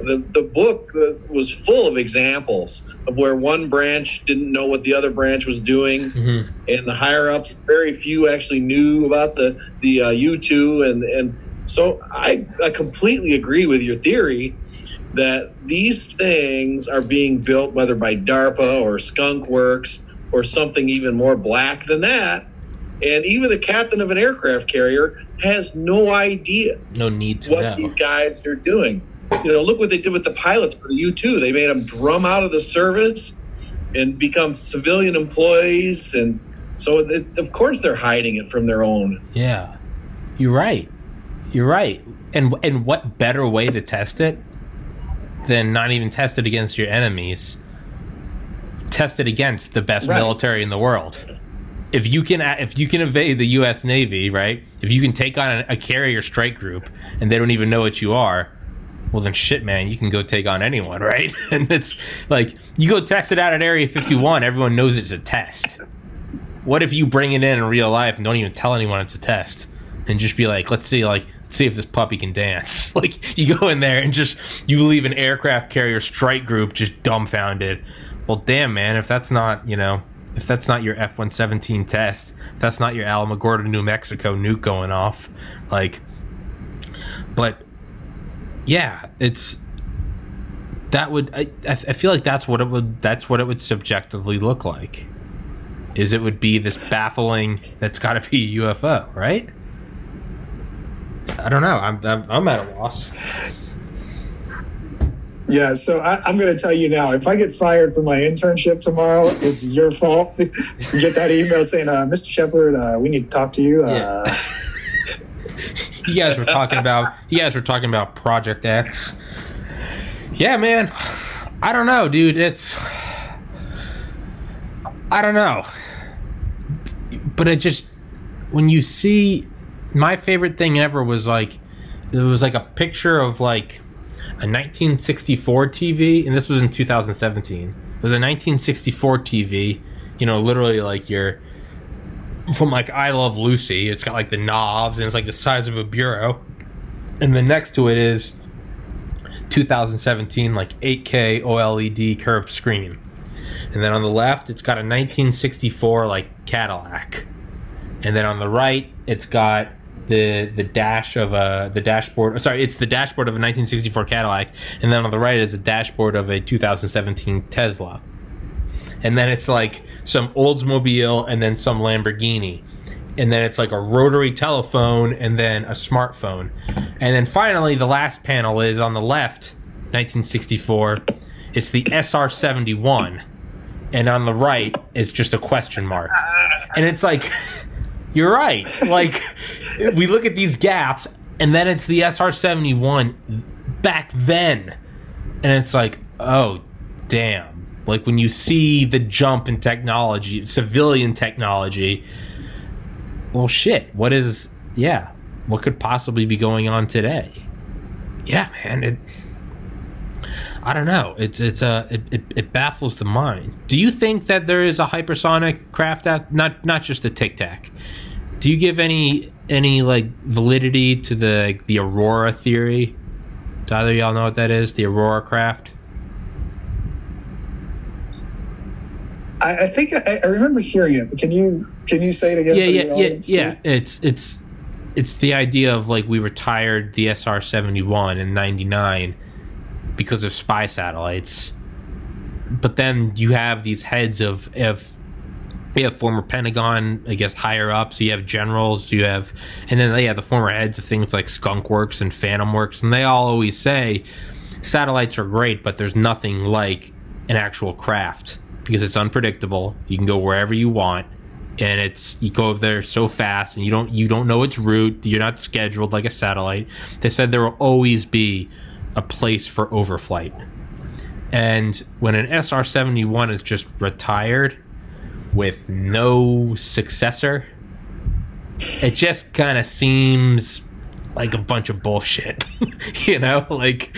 The, the book uh, was full of examples of where one branch didn't know what the other branch was doing, mm-hmm. and the higher ups, very few actually knew about the the uh, U two, and and so I I completely agree with your theory that these things are being built whether by DARPA or Skunk Works or something even more black than that. And even a captain of an aircraft carrier has no idea no need to what know. these guys are doing. You know, look what they did with the pilots for the U two. They made them drum out of the service and become civilian employees, and so it, of course they're hiding it from their own. Yeah, you're right. You're right. And and what better way to test it than not even test it against your enemies. Test it against the best right. military in the world. If you can, if you can evade the U.S. Navy, right? If you can take on a, a carrier strike group and they don't even know what you are, well then shit, man, you can go take on anyone, right? and it's like you go test it out at Area 51. Everyone knows it's a test. What if you bring it in in real life and don't even tell anyone it's a test, and just be like, let's see, like see if this puppy can dance. like you go in there and just you leave an aircraft carrier strike group just dumbfounded. Well, damn man, if that's not you know if that's not your F one seventeen test, if that's not your Alamogordo, New Mexico nuke going off, like, but yeah, it's that would I I feel like that's what it would that's what it would subjectively look like. Is it would be this baffling that's got to be a UFO, right? I don't know. I'm I'm, I'm at a loss. Yeah, so I, am going to tell you now. If I get fired from my internship tomorrow, it's your fault. you get that email saying, uh, "Mr. Shepard, uh, we need to talk to you." Uh, yeah. you guys were talking about. You guys were talking about Project X. Yeah, man. I don't know, dude. It's. I don't know. But it just when you see my favorite thing ever was like it was like a picture of like a 1964 TV, and this was in 2017. It was a 1964 TV, you know, literally like your from like I Love Lucy. It's got like the knobs and it's like the size of a bureau, and then next to it is 2017 like 8K OLED curved screen, and then on the left it's got a 1964 like Cadillac, and then on the right it's got the the dash of a the dashboard. Sorry, it's the dashboard of a 1964 Cadillac, and then on the right is a dashboard of a 2017 Tesla. And then it's like some Oldsmobile, and then some Lamborghini, and then it's like a rotary telephone, and then a smartphone, and then finally the last panel is on the left, 1964. It's the SR71, and on the right is just a question mark, and it's like. You're right. Like we look at these gaps, and then it's the SR71 back then, and it's like, oh, damn. Like when you see the jump in technology, civilian technology. Well, shit. What is? Yeah. What could possibly be going on today? Yeah, man. It. I don't know. It's it's a uh, it, it, it, baffles the mind. Do you think that there is a hypersonic craft out not not just a tic tac? Do you give any any like validity to the the Aurora theory? Do either y'all know what that is? The Aurora craft. I, I think I, I, remember hearing it. But can you can you say it again? Yeah, yeah, yeah, yeah. It's it's it's the idea of like we retired the SR seventy one in ninety nine because of spy satellites, but then you have these heads of of you have former Pentagon, I guess, higher ups. You have generals. You have, and then yeah, the former heads of things like Skunk Works and Phantom Works, and they all always say satellites are great, but there's nothing like an actual craft because it's unpredictable. You can go wherever you want, and it's you go over there so fast, and you don't you don't know its route. You're not scheduled like a satellite. They said there will always be a place for overflight, and when an SR seventy one is just retired with no successor, it just kind of seems like a bunch of bullshit. you know, like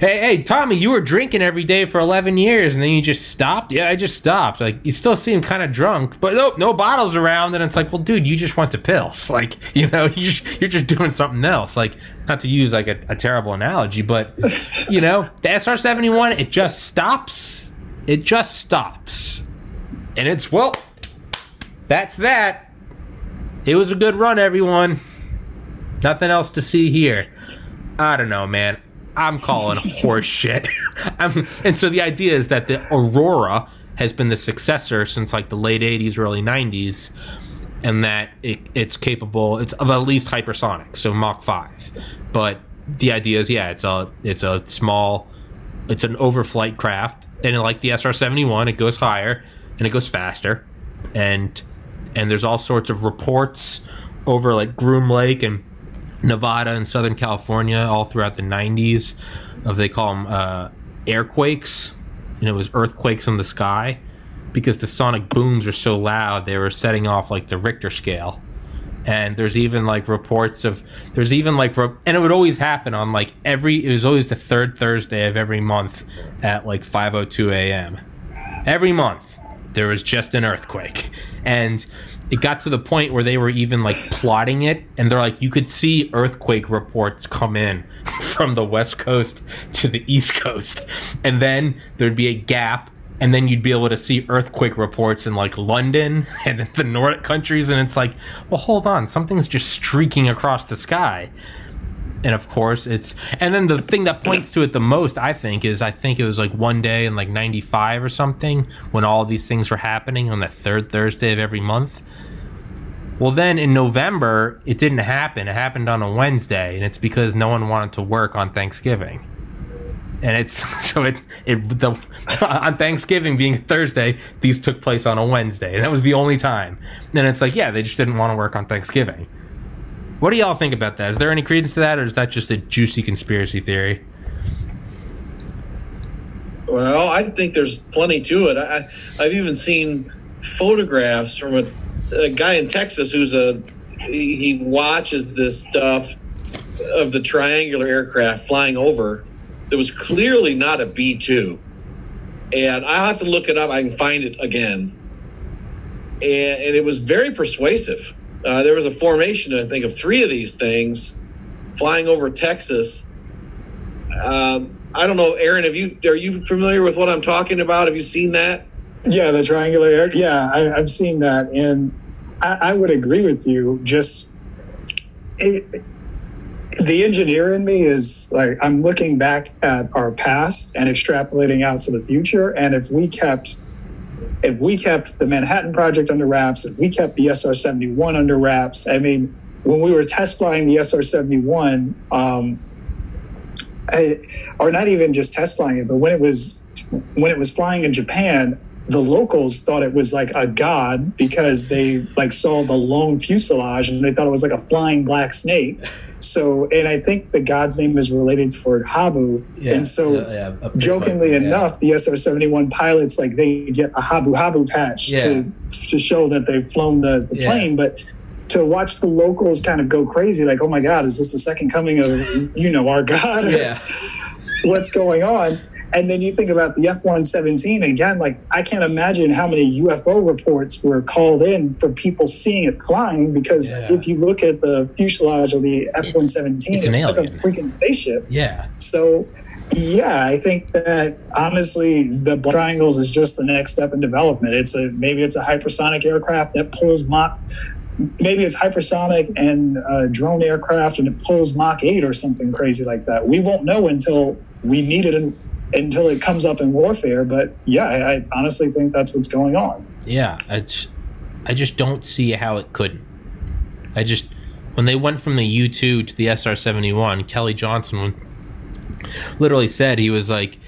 hey, hey, Tommy, you were drinking every day for 11 years and then you just stopped? Yeah, I just stopped. Like, you still seem kind of drunk, but nope, no bottles around. And it's like, well, dude, you just went to pills. Like, you know, you are just doing something else. Like, not to use like a, a terrible analogy, but, you know, the SR 71, it just stops. It just stops. And it's, well, that's that. It was a good run, everyone. Nothing else to see here. I don't know, man. I'm calling horse shit. and so the idea is that the Aurora has been the successor since like the late 80s, early 90s, and that it, it's capable it's of at least hypersonic, so Mach 5. But the idea is, yeah, it's a it's a small, it's an overflight craft, and like the SR-71, it goes higher and it goes faster, and and there's all sorts of reports over like Groom Lake and Nevada and Southern California all throughout the 90s of they call them uh, airquakes and it was earthquakes in the sky because the sonic booms are so loud they were setting off like the Richter scale. And there's even like reports of there's even like and it would always happen on like every it was always the third Thursday of every month at like 5:02 a.m. every month there was just an earthquake. And it got to the point where they were even like plotting it and they're like you could see earthquake reports come in from the west coast to the east coast. And then there'd be a gap and then you'd be able to see earthquake reports in like London and the Nordic countries and it's like well hold on something's just streaking across the sky and of course it's and then the thing that points to it the most i think is i think it was like one day in like 95 or something when all these things were happening on the third thursday of every month well, then in November, it didn't happen. It happened on a Wednesday, and it's because no one wanted to work on Thanksgiving. And it's so it it the on Thanksgiving being Thursday, these took place on a Wednesday, and that was the only time. And it's like, yeah, they just didn't want to work on Thanksgiving. What do y'all think about that? Is there any credence to that, or is that just a juicy conspiracy theory? Well, I think there's plenty to it. I, I've even seen photographs from a a guy in Texas who's a he watches this stuff of the triangular aircraft flying over that was clearly not a B two, and I have to look it up. I can find it again, and, and it was very persuasive. Uh, there was a formation, I think, of three of these things flying over Texas. Um, I don't know, Aaron. Have you are you familiar with what I'm talking about? Have you seen that? Yeah, the triangular air. Yeah, I, have seen that, and I, I, would agree with you. Just it, the engineer in me is like I'm looking back at our past and extrapolating out to the future. And if we kept if we kept the Manhattan Project under wraps, if we kept the SR seventy one under wraps, I mean, when we were test flying the SR seventy one, um, or not even just test flying it, but when it was when it was flying in Japan, the locals thought it was like a god because they like saw the long fuselage and they thought it was like a flying black snake. So, and I think the god's name is related to Fort Habu. Yeah, and so, yeah, yeah, jokingly enough, the SR 71 pilots, like they get a Habu Habu patch to, to show that they've flown the, the plane. But to watch the locals kind of go crazy, like, oh my God, is this the second coming of, you know, our God? Yeah. What's going on? And then you think about the F 117 again, like I can't imagine how many UFO reports were called in for people seeing it flying because yeah. if you look at the fuselage of the F 117, it's, it's like a freaking spaceship. Yeah. So, yeah, I think that honestly, the triangles is just the next step in development. It's a maybe it's a hypersonic aircraft that pulls Mach maybe it's hypersonic and uh, drone aircraft and it pulls Mach 8 or something crazy like that. We won't know until we need it in until it comes up in warfare. But yeah, I, I honestly think that's what's going on. Yeah, I just, I just don't see how it couldn't. I just when they went from the U two to the SR seventy one, Kelly Johnson literally said he was like,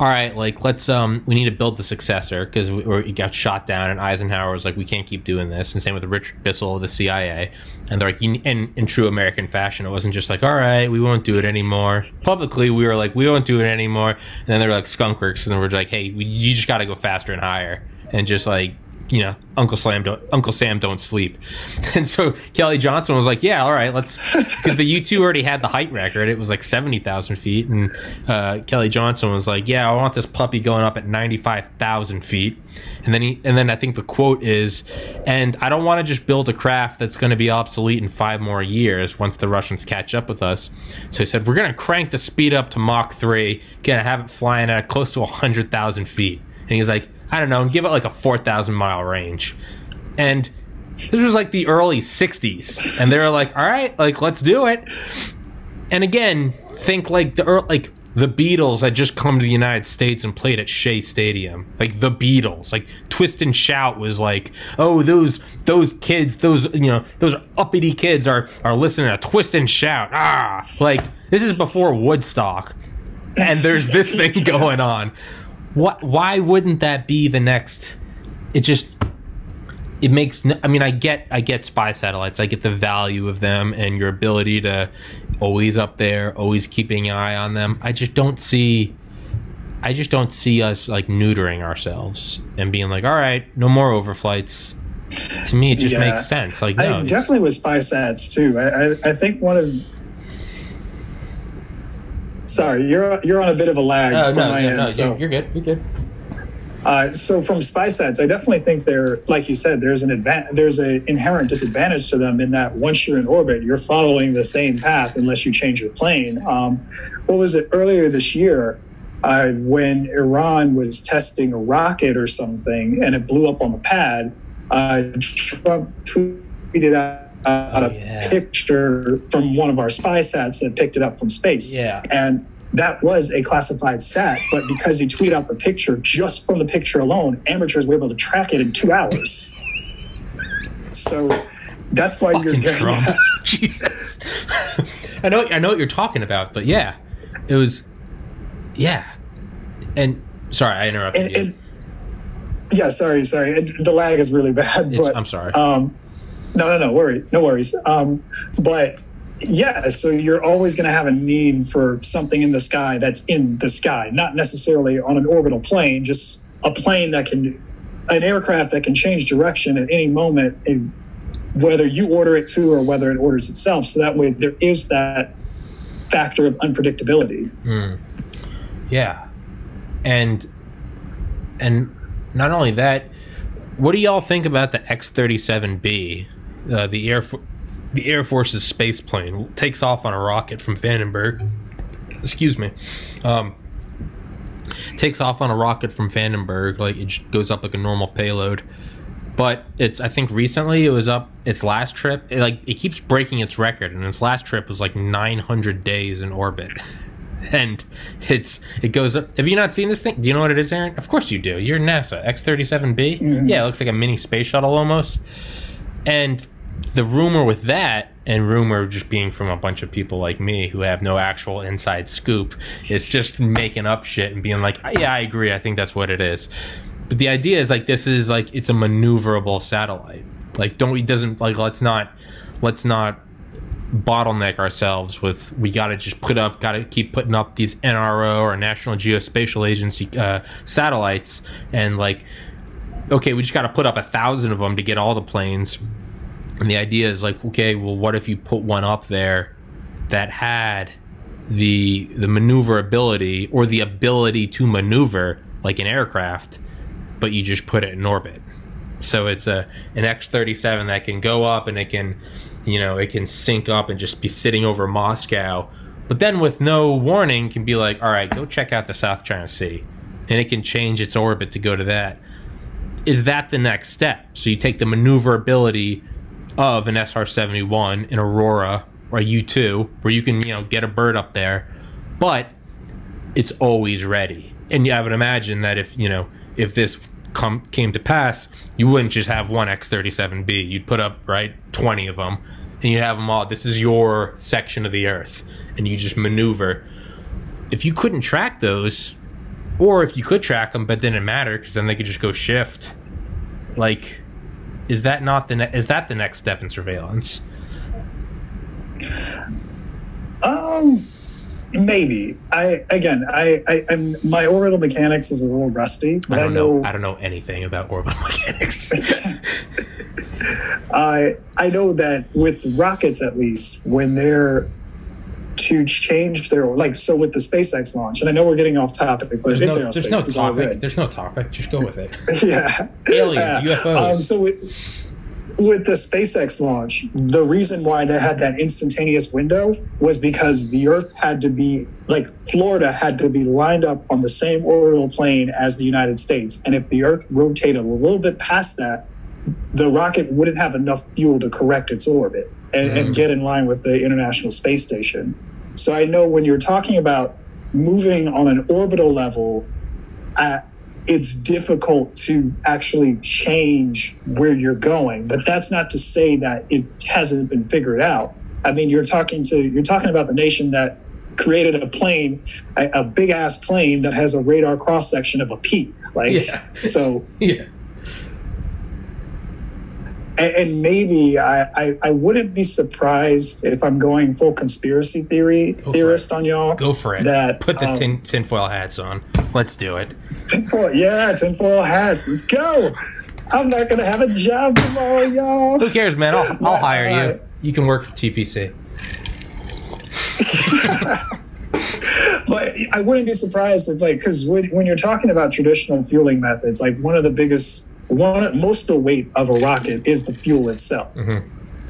"All right, like let's um we need to build the successor because we, got shot down." And Eisenhower was like, "We can't keep doing this." And same with Richard Bissell of the CIA. And they're like, you, in in true American fashion, it wasn't just like, "All right, we won't do it anymore." Publicly, we were like, "We won't do it anymore," and then they're like skunkworks, and then we're like, "Hey, we, you just got to go faster and higher," and just like you know, Uncle Sam don't Uncle Sam don't sleep. And so Kelly Johnson was like, yeah, all right, let's because the U two already had the height record. It was like seventy thousand feet, and uh, Kelly Johnson was like, yeah, I want this puppy going up at ninety five thousand feet. And then he and then I think the quote is, and I don't want to just build a craft that's going to be obsolete in five more years once the Russians catch up with us. So he said, we're going to crank the speed up to Mach three, gonna have it flying at close to hundred thousand feet. And he's like I don't know, and give it like a 4,000 mile range. And this was like the early 60s. And they were like, all right, like, let's do it. And again, think like the early, like the Beatles had just come to the United States and played at Shea Stadium. Like the Beatles, like Twist and Shout was like, oh, those those kids, those you know, those uppity kids are are listening to Twist and Shout. Ah, like this is before Woodstock, and there's this thing going on what why wouldn't that be the next it just it makes i mean i get i get spy satellites. I get the value of them and your ability to always up there always keeping an eye on them. I just don't see i just don't see us like neutering ourselves and being like all right no more overflights. To me it just yeah. makes sense. Like no, I, definitely with spy sats too. I, I, I think one of Sorry, you're you're on a bit of a lag. Uh, no, no, no, so. you're, good. You're good. Uh, so from spy sats, I definitely think they're like you said, there's an advantage. There's an inherent disadvantage to them in that once you're in orbit, you're following the same path unless you change your plane. Um, what was it earlier this year uh, when Iran was testing a rocket or something and it blew up on the pad? Uh, Trump tweeted out oh, a yeah. picture from one of our spy sats that picked it up from space. Yeah. And that was a classified sat, but because he tweeted out the picture, just from the picture alone, amateurs were able to track it in two hours. So that's why Fucking you're getting. Jesus. I know, I know what you're talking about, but yeah, it was, yeah, and sorry, I interrupted and, you. And, yeah, sorry, sorry. The lag is really bad. But, I'm sorry. Um, no, no, no worry, no worries. Um, but yeah, so you're always going to have a need for something in the sky that's in the sky, not necessarily on an orbital plane, just a plane that can, an aircraft that can change direction at any moment, whether you order it to or whether it orders itself. So that way, there is that factor of unpredictability. Mm. Yeah, and and not only that, what do y'all think about the X thirty seven B? Uh, the air the Air Force's space plane takes off on a rocket from Vandenberg. Excuse me. Um, takes off on a rocket from Vandenberg, like it goes up like a normal payload. But it's I think recently it was up its last trip. It, like it keeps breaking its record, and its last trip was like 900 days in orbit. and it's it goes up. Have you not seen this thing? Do you know what it is, Aaron? Of course you do. You're NASA X37B. Mm-hmm. Yeah, it looks like a mini space shuttle almost. And the rumor with that, and rumor just being from a bunch of people like me who have no actual inside scoop, is just making up shit and being like, yeah, I agree. I think that's what it is. But the idea is like this is like it's a maneuverable satellite. Like don't we doesn't like let's not let's not bottleneck ourselves with we got to just put up got to keep putting up these NRO or National Geospatial Agency uh, satellites and like okay, we just got to put up a thousand of them to get all the planes. And the idea is like, okay, well, what if you put one up there that had the the maneuverability or the ability to maneuver like an aircraft, but you just put it in orbit. So it's a an X thirty seven that can go up and it can, you know, it can sync up and just be sitting over Moscow, but then with no warning can be like, all right, go check out the South China Sea, and it can change its orbit to go to that is that the next step? So you take the maneuverability of an SR-71, an Aurora, or a U-2, where you can you know get a bird up there, but it's always ready. And I would imagine that if you know if this come came to pass, you wouldn't just have one X-37B. You'd put up right twenty of them, and you have them all. This is your section of the Earth, and you just maneuver. If you couldn't track those, or if you could track them, but didn't matter because then they could just go shift. Like, is that not the ne- is that the next step in surveillance? Um, maybe. I again, I, I, I'm my orbital mechanics is a little rusty, but I I, don't know. know I don't know anything about orbital mechanics. I I know that with rockets at least when they're to change their like so with the SpaceX launch, and I know we're getting off topic, but There's it's no, aerospace. there's no topic. There's no topic. Just go with it. yeah, Aliens, UFOs. Um, so with, with the SpaceX launch, the reason why they had that instantaneous window was because the Earth had to be like Florida had to be lined up on the same orbital plane as the United States, and if the Earth rotated a little bit past that, the rocket wouldn't have enough fuel to correct its orbit and, and Mm. get in line with the International Space Station. So I know when you're talking about moving on an orbital level, uh, it's difficult to actually change where you're going. But that's not to say that it hasn't been figured out. I mean, you're talking to you're talking about the nation that created a plane, a, a big ass plane that has a radar cross section of a peak. Like Yeah. so yeah. And, maybe I, I I wouldn't be surprised if I'm going full conspiracy theory for theorist on y'all. Go for it. That, Put the um, tin, tinfoil hats on. Let's do it. Tinfoil, yeah, tinfoil hats. Let's go. I'm not gonna have a job tomorrow, y'all. Who cares, man? I'll, I'll Right, hire you. right. You can work for TPC. But I wouldn't be surprised if, like, because when, when you're talking about traditional fueling methods, like one of the biggest, one most of the weight of a rocket is the fuel itself, Mhm.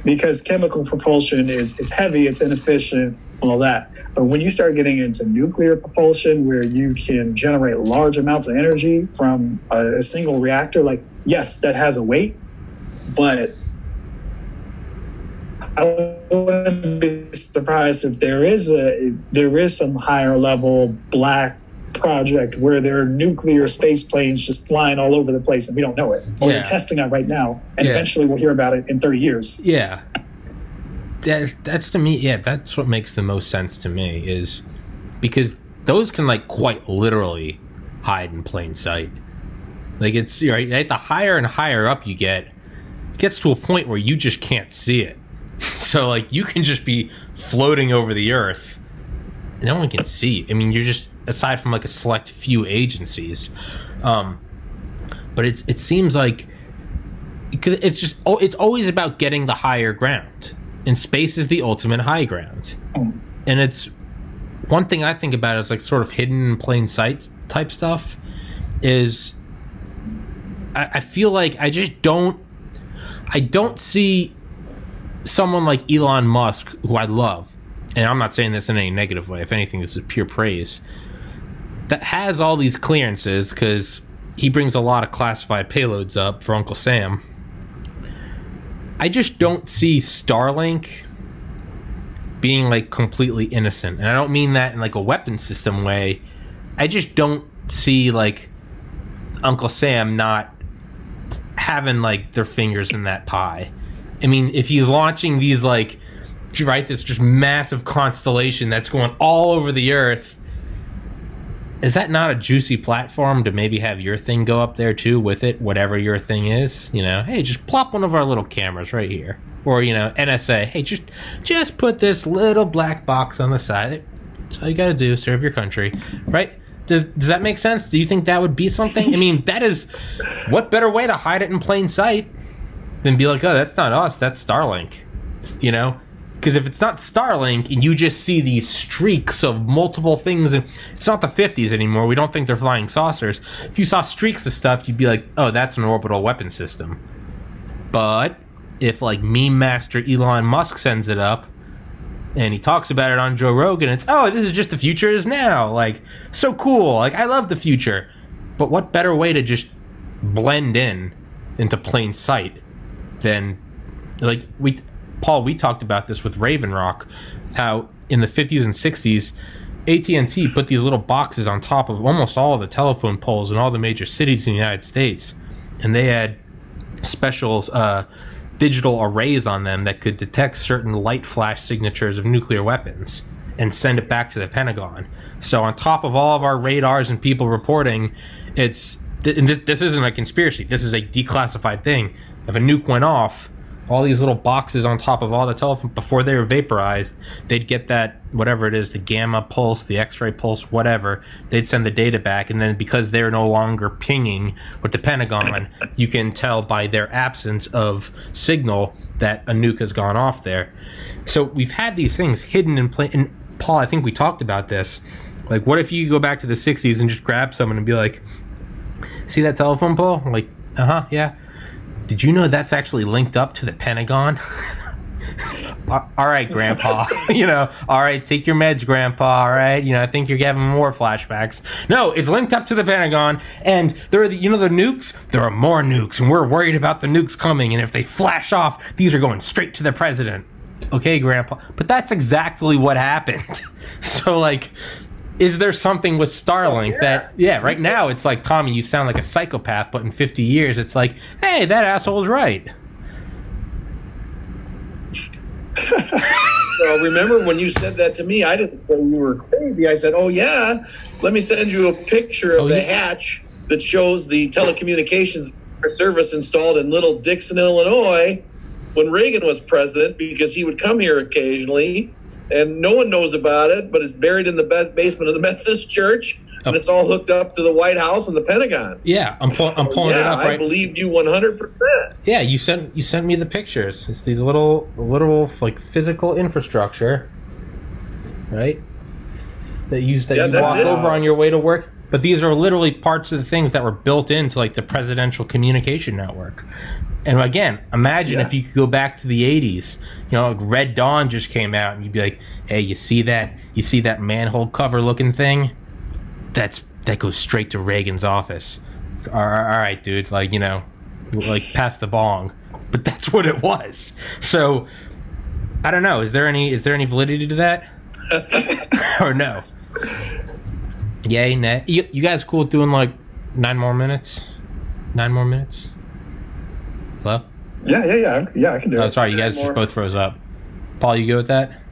because chemical propulsion is it's heavy, it's inefficient, all that. But when you start getting into nuclear propulsion, where you can generate large amounts of energy from a, a single reactor, like yes, that has a weight, but I wouldn't be surprised if there is a there is some higher level black project where there are nuclear space planes just flying all over the place and we don't know it. Or Yeah. they're testing that right now, and Yeah. eventually we'll hear about it in 30 years. Yeah. That's, that's to me, yeah, that's what makes the most sense to me is because those can like quite literally hide in plain sight. Like it's right, the higher and higher up you get, it gets to a point where you just can't see it. So like you can just be floating over the earth. No one can see. I mean, you're just aside from like a select few agencies. Um but it's it seems like because it's just oh, it's always about getting the higher ground and space is the ultimate high ground and it's one thing i think about is like sort of hidden in plain sight type stuff is I, I feel like i just don't i don't see someone like elon musk who i love and i'm not saying this in any negative way if anything this is pure praise that has all these clearances because he brings a lot of classified payloads up for Uncle Sam. I just don't see Starlink being like completely innocent. And I don't mean that in like a weapon system way. I just don't see like Uncle Sam not having like their fingers in that pie. I mean, if he's launching these like right this just massive constellation that's going all over the earth is that not a juicy platform to maybe have your thing go up there too with it, whatever your thing is? You know, hey, just plop one of our little cameras right here, or you know, NSA, hey, just just put this little black box on the side. That's all you got to do, serve your country, right? Does does that make sense? Do you think that would be something? I mean, that is what better way to hide it in plain sight than be like, oh, that's not us, that's Starlink, you know? Because if it's not Starlink and you just see these streaks of multiple things, and it's not the 50s anymore, we don't think they're flying saucers. If you saw streaks of stuff, you'd be like, oh, that's an orbital weapon system. But if, like, meme master Elon Musk sends it up and he talks about it on Joe Rogan, it's, oh, this is just the future is now. Like, so cool. Like, I love the future. But what better way to just blend in into plain sight than, like, we. Paul, we talked about this with Raven Rock, how in the 50s and 60s, AT&T put these little boxes on top of almost all of the telephone poles in all the major cities in the United States, and they had special uh, digital arrays on them that could detect certain light flash signatures of nuclear weapons and send it back to the Pentagon. So on top of all of our radars and people reporting, it's and this isn't a conspiracy. This is a declassified thing. If a nuke went off, all these little boxes on top of all the telephone before they were vaporized, they'd get that whatever it is, the gamma pulse, the X-ray pulse, whatever. They'd send the data back, and then because they're no longer pinging with the Pentagon, you can tell by their absence of signal that a nuke has gone off there. So we've had these things hidden in plain. And Paul, I think we talked about this. Like, what if you go back to the '60s and just grab someone and be like, "See that telephone pole? Like, uh huh, yeah." Did you know that's actually linked up to the Pentagon? all right, Grandpa. you know, all right, take your meds, Grandpa. All right, you know, I think you're having more flashbacks. No, it's linked up to the Pentagon, and there are, the, you know, the nukes. There are more nukes, and we're worried about the nukes coming. And if they flash off, these are going straight to the president. Okay, Grandpa. But that's exactly what happened. so, like, is there something with Starlink oh, yeah. that yeah, right now it's like Tommy, you sound like a psychopath, but in 50 years it's like, hey, that asshole's right. well, remember when you said that to me, I didn't say you were crazy. I said, "Oh yeah, let me send you a picture of oh, the yeah. hatch that shows the telecommunications service installed in Little Dixon, Illinois, when Reagan was president, because he would come here occasionally." And no one knows about it, but it's buried in the basement of the Methodist Church, and it's all hooked up to the White House and the Pentagon. Yeah, I'm, pull, I'm pulling yeah, it up. Right? I believed you 100. percent Yeah, you sent you sent me the pictures. It's these little little like physical infrastructure, right? That you that yeah, you walk it. over on your way to work. But these are literally parts of the things that were built into like the presidential communication network. And again, imagine yeah. if you could go back to the 80s. You know, like Red Dawn just came out, and you'd be like, "Hey, you see that? You see that manhole cover looking thing? That's that goes straight to Reagan's office." All right, all right, dude. Like you know, like pass the bong. But that's what it was. So I don't know. Is there any is there any validity to that, or no? Yay, nay. You, you guys cool doing like nine more minutes? Nine more minutes? Hello? Yeah, yeah, yeah. Yeah, I can do oh, it. Oh, sorry, you guys just both froze up. Paul, you good with that?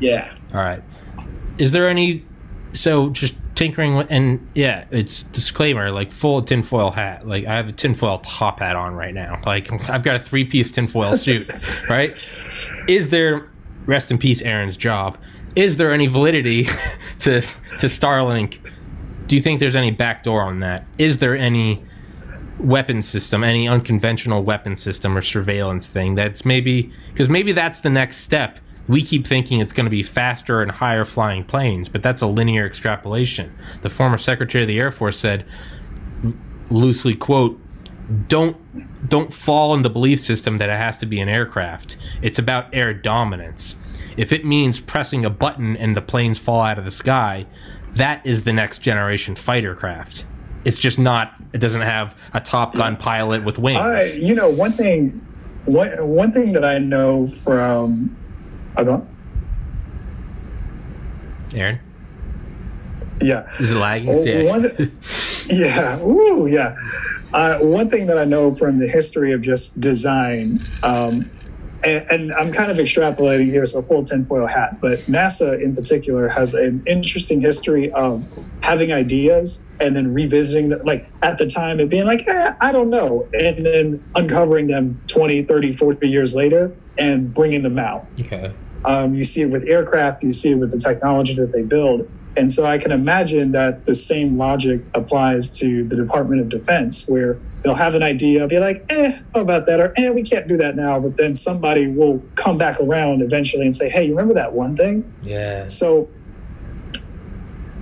Yeah. All right. Is there any. So just tinkering with, and yeah, it's disclaimer like full tinfoil hat. Like I have a tinfoil top hat on right now. Like I've got a three piece tinfoil suit, right? Is there, rest in peace, Aaron's job? Is there any validity to to Starlink? Do you think there's any backdoor on that? Is there any weapon system, any unconventional weapon system or surveillance thing that's maybe because maybe that's the next step. We keep thinking it's going to be faster and higher flying planes, but that's a linear extrapolation. The former Secretary of the Air Force said, loosely quote, "Don't don't fall in the belief system that it has to be an aircraft. It's about air dominance. If it means pressing a button and the planes fall out of the sky, that is the next generation fighter craft." It's just not. It doesn't have a Top Gun pilot with wings. I, you know, one thing, one one thing that I know from, Aaron. Yeah. Is it lagging? Oh, one, yeah. Ooh, yeah. Uh, one thing that I know from the history of just design um, and, and, I'm kind of extrapolating here, so full tinfoil hat, but NASA in particular has an interesting history of having ideas and then revisiting them, like at the time and being like, eh, I don't know, and then uncovering them 20, 30, 40 years later and bringing them out. Okay. Um, you see it with aircraft, you see it with the technology that they build. And so I can imagine that the same logic applies to the Department of Defense, where they'll have an idea, be like, eh, how about that? Or, eh, we can't do that now. But then somebody will come back around eventually and say, hey, you remember that one thing? Yeah. So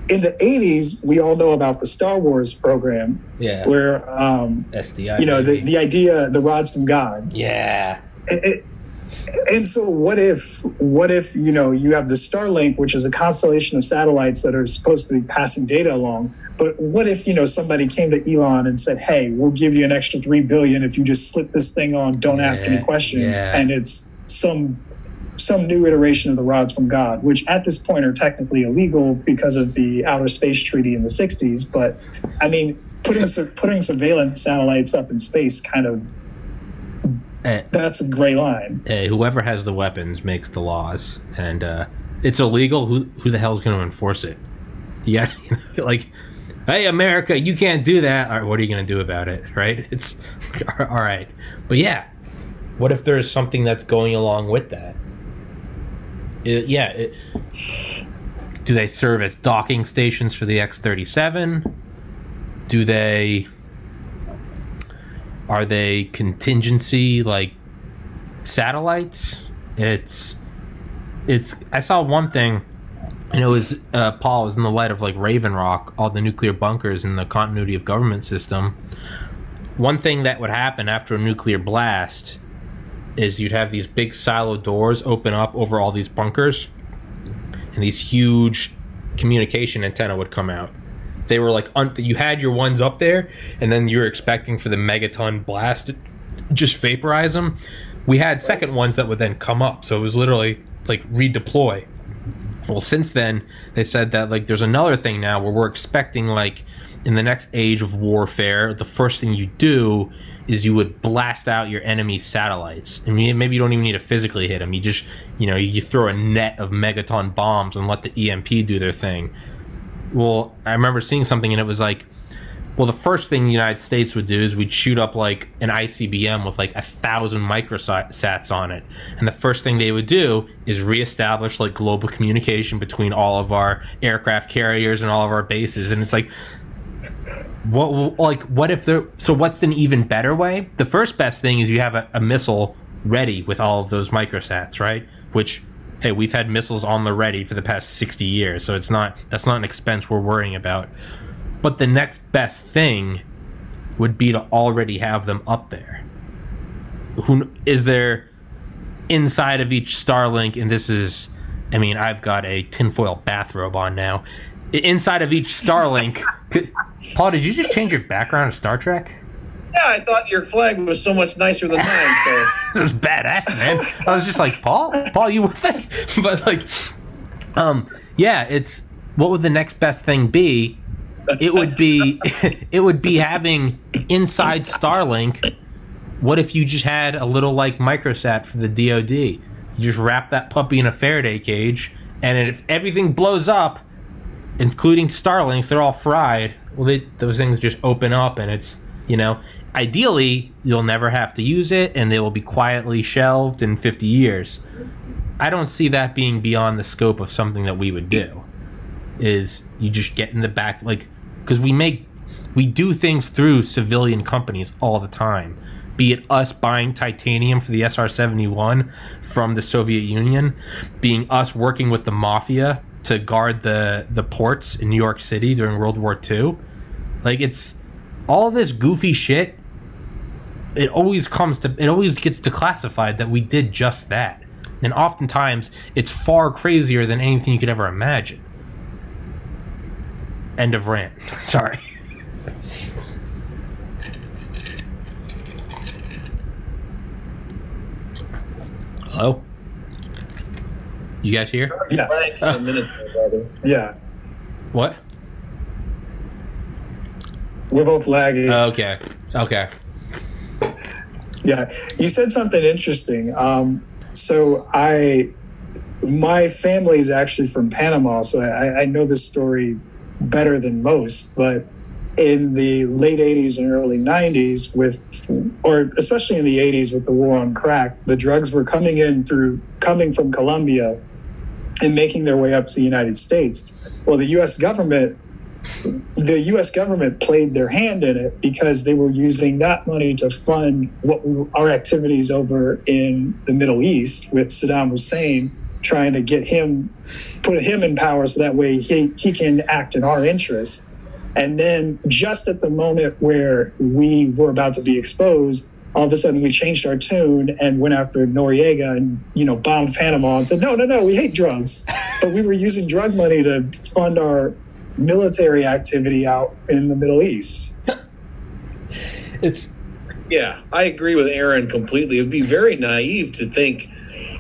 in the 80s, we all know about the Star Wars program. Yeah. Where, um, SDI. You know, the, the idea, the rods from God. Yeah. It, it, and so what if what if you know you have the starlink which is a constellation of satellites that are supposed to be passing data along but what if you know somebody came to elon and said hey we'll give you an extra 3 billion if you just slip this thing on don't yeah, ask any questions yeah. and it's some some new iteration of the rods from God, which at this point are technically illegal because of the Outer Space Treaty in the 60s. But I mean, putting putting surveillance satellites up in space kind of Eh, that's a gray line. eh, whoever has the weapons makes the laws, and uh, it's illegal. Who who the hell's going to enforce it? Yeah, like, hey, America, you can't do that. All right, what are you going to do about it? Right? It's all right, but yeah, what if there's something that's going along with that? It- yeah, it, do they serve as docking stations for the X thirty seven? Do they? Are they contingency like satellites? It's it's. I saw one thing, and it was uh, Paul was in the light of like Raven Rock, all the nuclear bunkers and the continuity of government system. One thing that would happen after a nuclear blast is you'd have these big silo doors open up over all these bunkers, and these huge communication antenna would come out. They were like un- you had your ones up there, and then you were expecting for the megaton blast to just vaporize them. We had second ones that would then come up, so it was literally like redeploy. Well, since then, they said that like there's another thing now where we're expecting like in the next age of warfare, the first thing you do is you would blast out your enemy's satellites. I mean, maybe you don't even need to physically hit them. You just, you know, you throw a net of megaton bombs and let the EMP do their thing. Well, I remember seeing something and it was like, well, the first thing the United States would do is we'd shoot up like an ICBM with like a thousand microsats on it. And the first thing they would do is reestablish like global communication between all of our aircraft carriers and all of our bases. And it's like, what like what if there so what's an even better way the first best thing is you have a, a missile ready with all of those microsats right which hey we've had missiles on the ready for the past 60 years so it's not that's not an expense we're worrying about but the next best thing would be to already have them up there who is there inside of each starlink and this is i mean i've got a tinfoil bathrobe on now inside of each starlink could, paul did you just change your background to star trek Yeah, I thought your flag was so much nicer than mine. So it was badass, man. I was just like, Paul, Paul, you with us? But like, um, yeah, it's what would the next best thing be? It would be, it would be having inside Starlink. What if you just had a little like microsat for the DoD? You just wrap that puppy in a Faraday cage, and if everything blows up, including Starlinks, they're all fried. Well, they, those things just open up, and it's you know, ideally you'll never have to use it, and they will be quietly shelved in 50 years. I don't see that being beyond the scope of something that we would do. Is you just get in the back, like, because we make, we do things through civilian companies all the time. Be it us buying titanium for the SR 71 from the Soviet Union, being us working with the mafia to guard the, the ports in New York City during World War II. Like, it's all this goofy shit. It always comes to, it always gets declassified that we did just that. And oftentimes, it's far crazier than anything you could ever imagine. End of rant. Sorry. Hello? You guys here? Yeah. flag for a minute, there, brother. Yeah, What? we're both lagging. Okay. Okay. Yeah, you said something interesting. Um, so I, my family is actually from Panama, so I, I know this story better than most. But in the late '80s and early '90s, with or especially in the '80s with the war on crack, the drugs were coming in through coming from Colombia and making their way up to the United States. Well, the U.S. government the U.S. government played their hand in it because they were using that money to fund what our activities over in the Middle East with Saddam Hussein, trying to get him, put him in power, so that way he he can act in our interest. And then, just at the moment where we were about to be exposed, all of a sudden we changed our tune and went after Noriega and you know bombed Panama and said, no, no, no, we hate drugs, but we were using drug money to fund our military activity out in the Middle East. It's Yeah, I agree with Aaron completely. It'd be very naive to think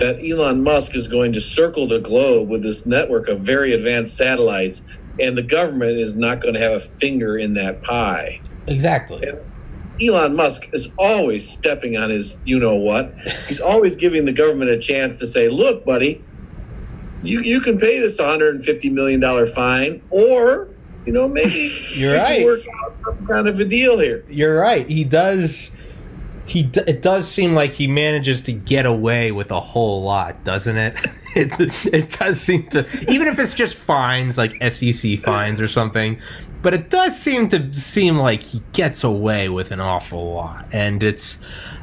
that Elon Musk is going to circle the globe with this network of very advanced satellites, and the government is not going to have a finger in that pie. Exactly. Elon Musk is always stepping on his you know what. He's always giving the government a chance to say, look, buddy, you, you can pay this $150 million fine, or, you know, maybe You're right. work out some kind of a deal here. You're right. He does. He d- it does seem like he manages to get away with a whole lot, doesn't it? it it does seem to, even if it's just fines like SEC fines or something, but it does seem to seem like he gets away with an awful lot, and it's.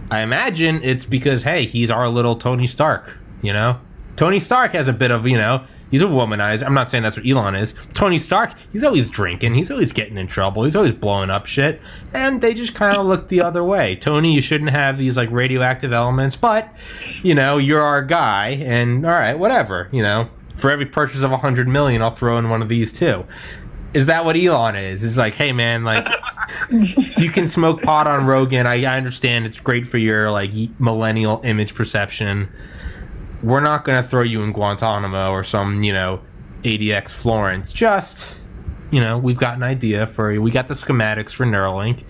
I imagine it's because hey, he's our little Tony Stark, you know. Tony Stark has a bit of you know. He's a womanizer. I'm not saying that's what Elon is. Tony Stark, he's always drinking. He's always getting in trouble. He's always blowing up shit. And they just kind of look the other way. Tony, you shouldn't have these like radioactive elements, but you know, you're our guy and all right, whatever, you know. For every purchase of a 100 million, I'll throw in one of these too. Is that what Elon is? It's like, hey man, like you can smoke pot on Rogan. I, I understand it's great for your like millennial image perception we're not going to throw you in Guantanamo or some, you know, ADX Florence. Just, you know, we've got an idea for you. We got the schematics for Neuralink.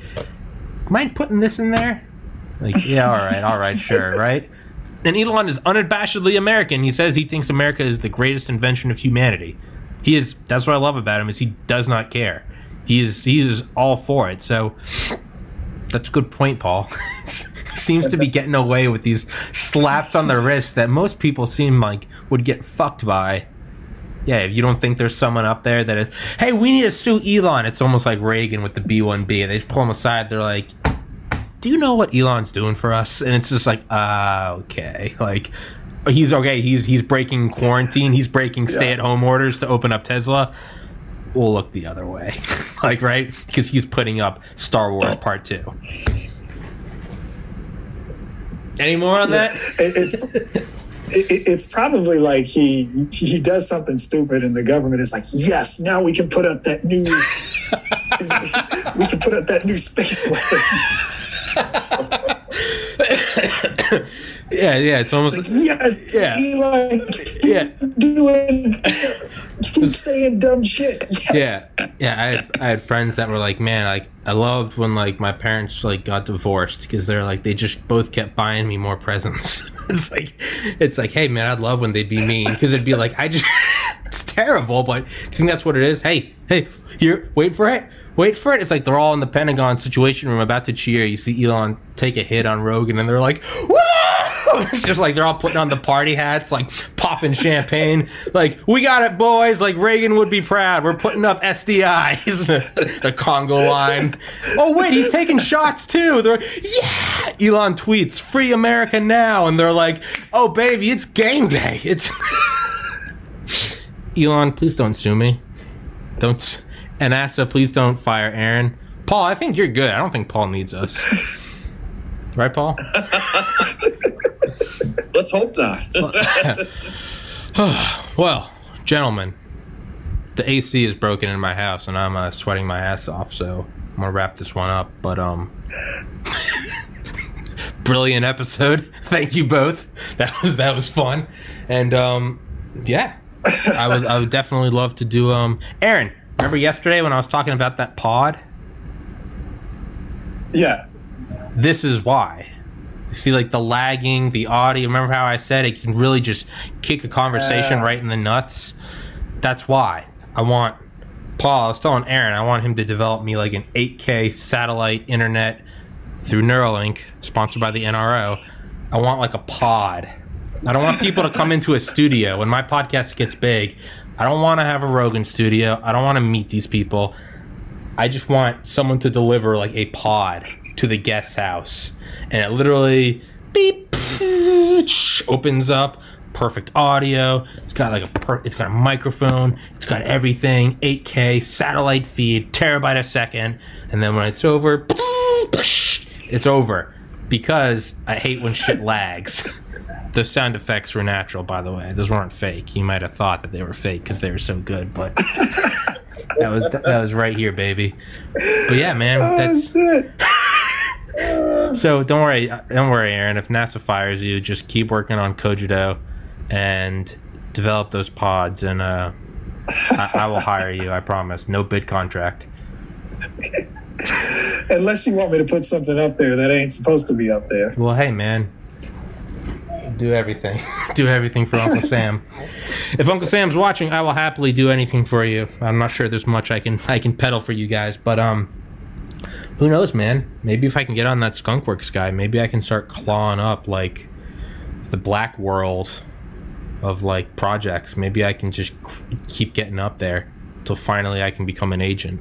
Mind putting this in there? Like, yeah, all right, all right, sure, right? And Elon is unabashedly American. He says he thinks America is the greatest invention of humanity. He is. That's what I love about him is he does not care. He is. He is all for it. So that's a good point, Paul. Seems to be getting away with these slaps on the wrist that most people seem like would get fucked by. Yeah, if you don't think there's someone up there that is, hey, we need to sue Elon. It's almost like Reagan with the B1B. They just pull him aside. They're like, do you know what Elon's doing for us? And it's just like, ah, okay. Like, he's okay. He's he's breaking quarantine. He's breaking stay-at-home orders to open up Tesla. We'll look the other way, like right because he's putting up Star Wars Part Two. Any more on that? It, it's it, it's probably like he he does something stupid and the government is like, yes, now we can put up that new we can put up that new space weapon. yeah, yeah. It's almost It's like, yes, Yeah. Elon, keep Yeah. doing, keep saying dumb shit. Yes. Yeah, yeah. I had, I had friends that were like, man, like I loved when like my parents like got divorced because they're like they just both kept buying me more presents. it's like, it's like, hey man, I'd love when they'd be mean because it'd be like, I just, it's terrible, but do you think that's what it is? Hey, hey, here, wait for it. Wait for it. It's like they're all in the Pentagon Situation Room about to cheer. You see Elon take a hit on Rogan, and they're like, "Woo!" It's just like they're all putting on the party hats, like popping champagne. Like, we got it, boys. Like Reagan would be proud. We're putting up SDI. the Congo line. Oh wait, he's taking shots too. They're yeah. Elon tweets, "Free America now," and they're like, "Oh baby, it's game day." It's Elon. Please don't sue me. Don't. S- And NASA, please don't fire Aaron. Paul, I think you're good. I don't think Paul needs us. Right, Paul? Let's hope not. Well, gentlemen, the AC is broken in my house, and I'm uh, sweating my ass off. So I'm gonna wrap this one up. But um, brilliant episode. Thank you both. That was that was fun, and um, yeah, I would I would definitely love to do um. Aaron, remember yesterday when I was talking about that pod? Yeah. this is why. You see, like the lagging, the audio. Remember how I said it can really just kick a conversation Uh. right in the nuts? That's why. I want Paul, I was telling Aaron, I want him to develop me like an 8K satellite internet through Neuralink, sponsored by the NRO. I want like a pod. I don't want people to come into a studio. When my podcast gets big, I don't want to have a Rogan studio. I don't want to meet these people. I just want someone to deliver like a pod to the guest house, and it literally beep opens up. Perfect audio. It's got like a per- it's got a microphone. It's got everything. 8K satellite feed, terabyte a second, and then when it's over, it's over. Because I hate when shit lags. Those sound effects were natural, by the way. Those weren't fake. You might have thought that they were fake because they were so good, but that was that was right here, baby. But yeah, man, Oh, that's shit. So don't worry, don't worry, Aaron. If NASA fires you, just keep working on Cogito and develop those pods, and uh, I, I will hire you. I promise. No bid contract. Unless you want me to put something up there that ain't supposed to be up there. Well, hey, man. Do everything. do everything for Uncle Sam. If Uncle Sam's watching, I will happily do anything for you. I'm not sure there's much I can I can peddle for you guys, but um who knows, man? Maybe if I can get on that Skunkworks guy, maybe I can start clawing up like the black world of like projects. Maybe I can just keep getting up there until finally I can become an agent.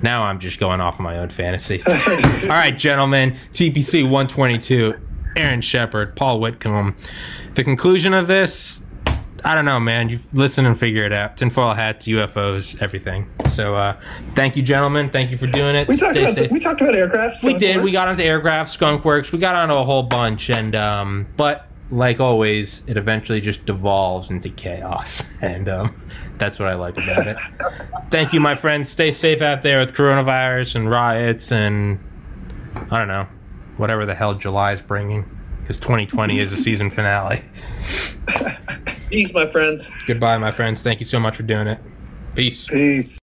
Now I'm just going off of my own fantasy. All right, gentlemen, TPC 122, Aaron Shepard, Paul Whitcombe. The conclusion of this, I don't know, man. You listen and figure it out. Tinfoil hats, UFOs, everything. So, uh, thank you, gentlemen. Thank you for doing it. We talked Stay about safe. we talked about aircraft. We did. We Skunkworks. got onto aircraft, skunkworks. We got onto a whole bunch, and um, but like always, it eventually just devolves into chaos, and um, that's what I like about it. Thank you, my friends. Stay safe out there with coronavirus and riots, and I don't know, whatever the hell July is bringing, because 2020 is the season finale. Peace, my friends. Goodbye, my friends. Thank you so much for doing it. Peace. Peace.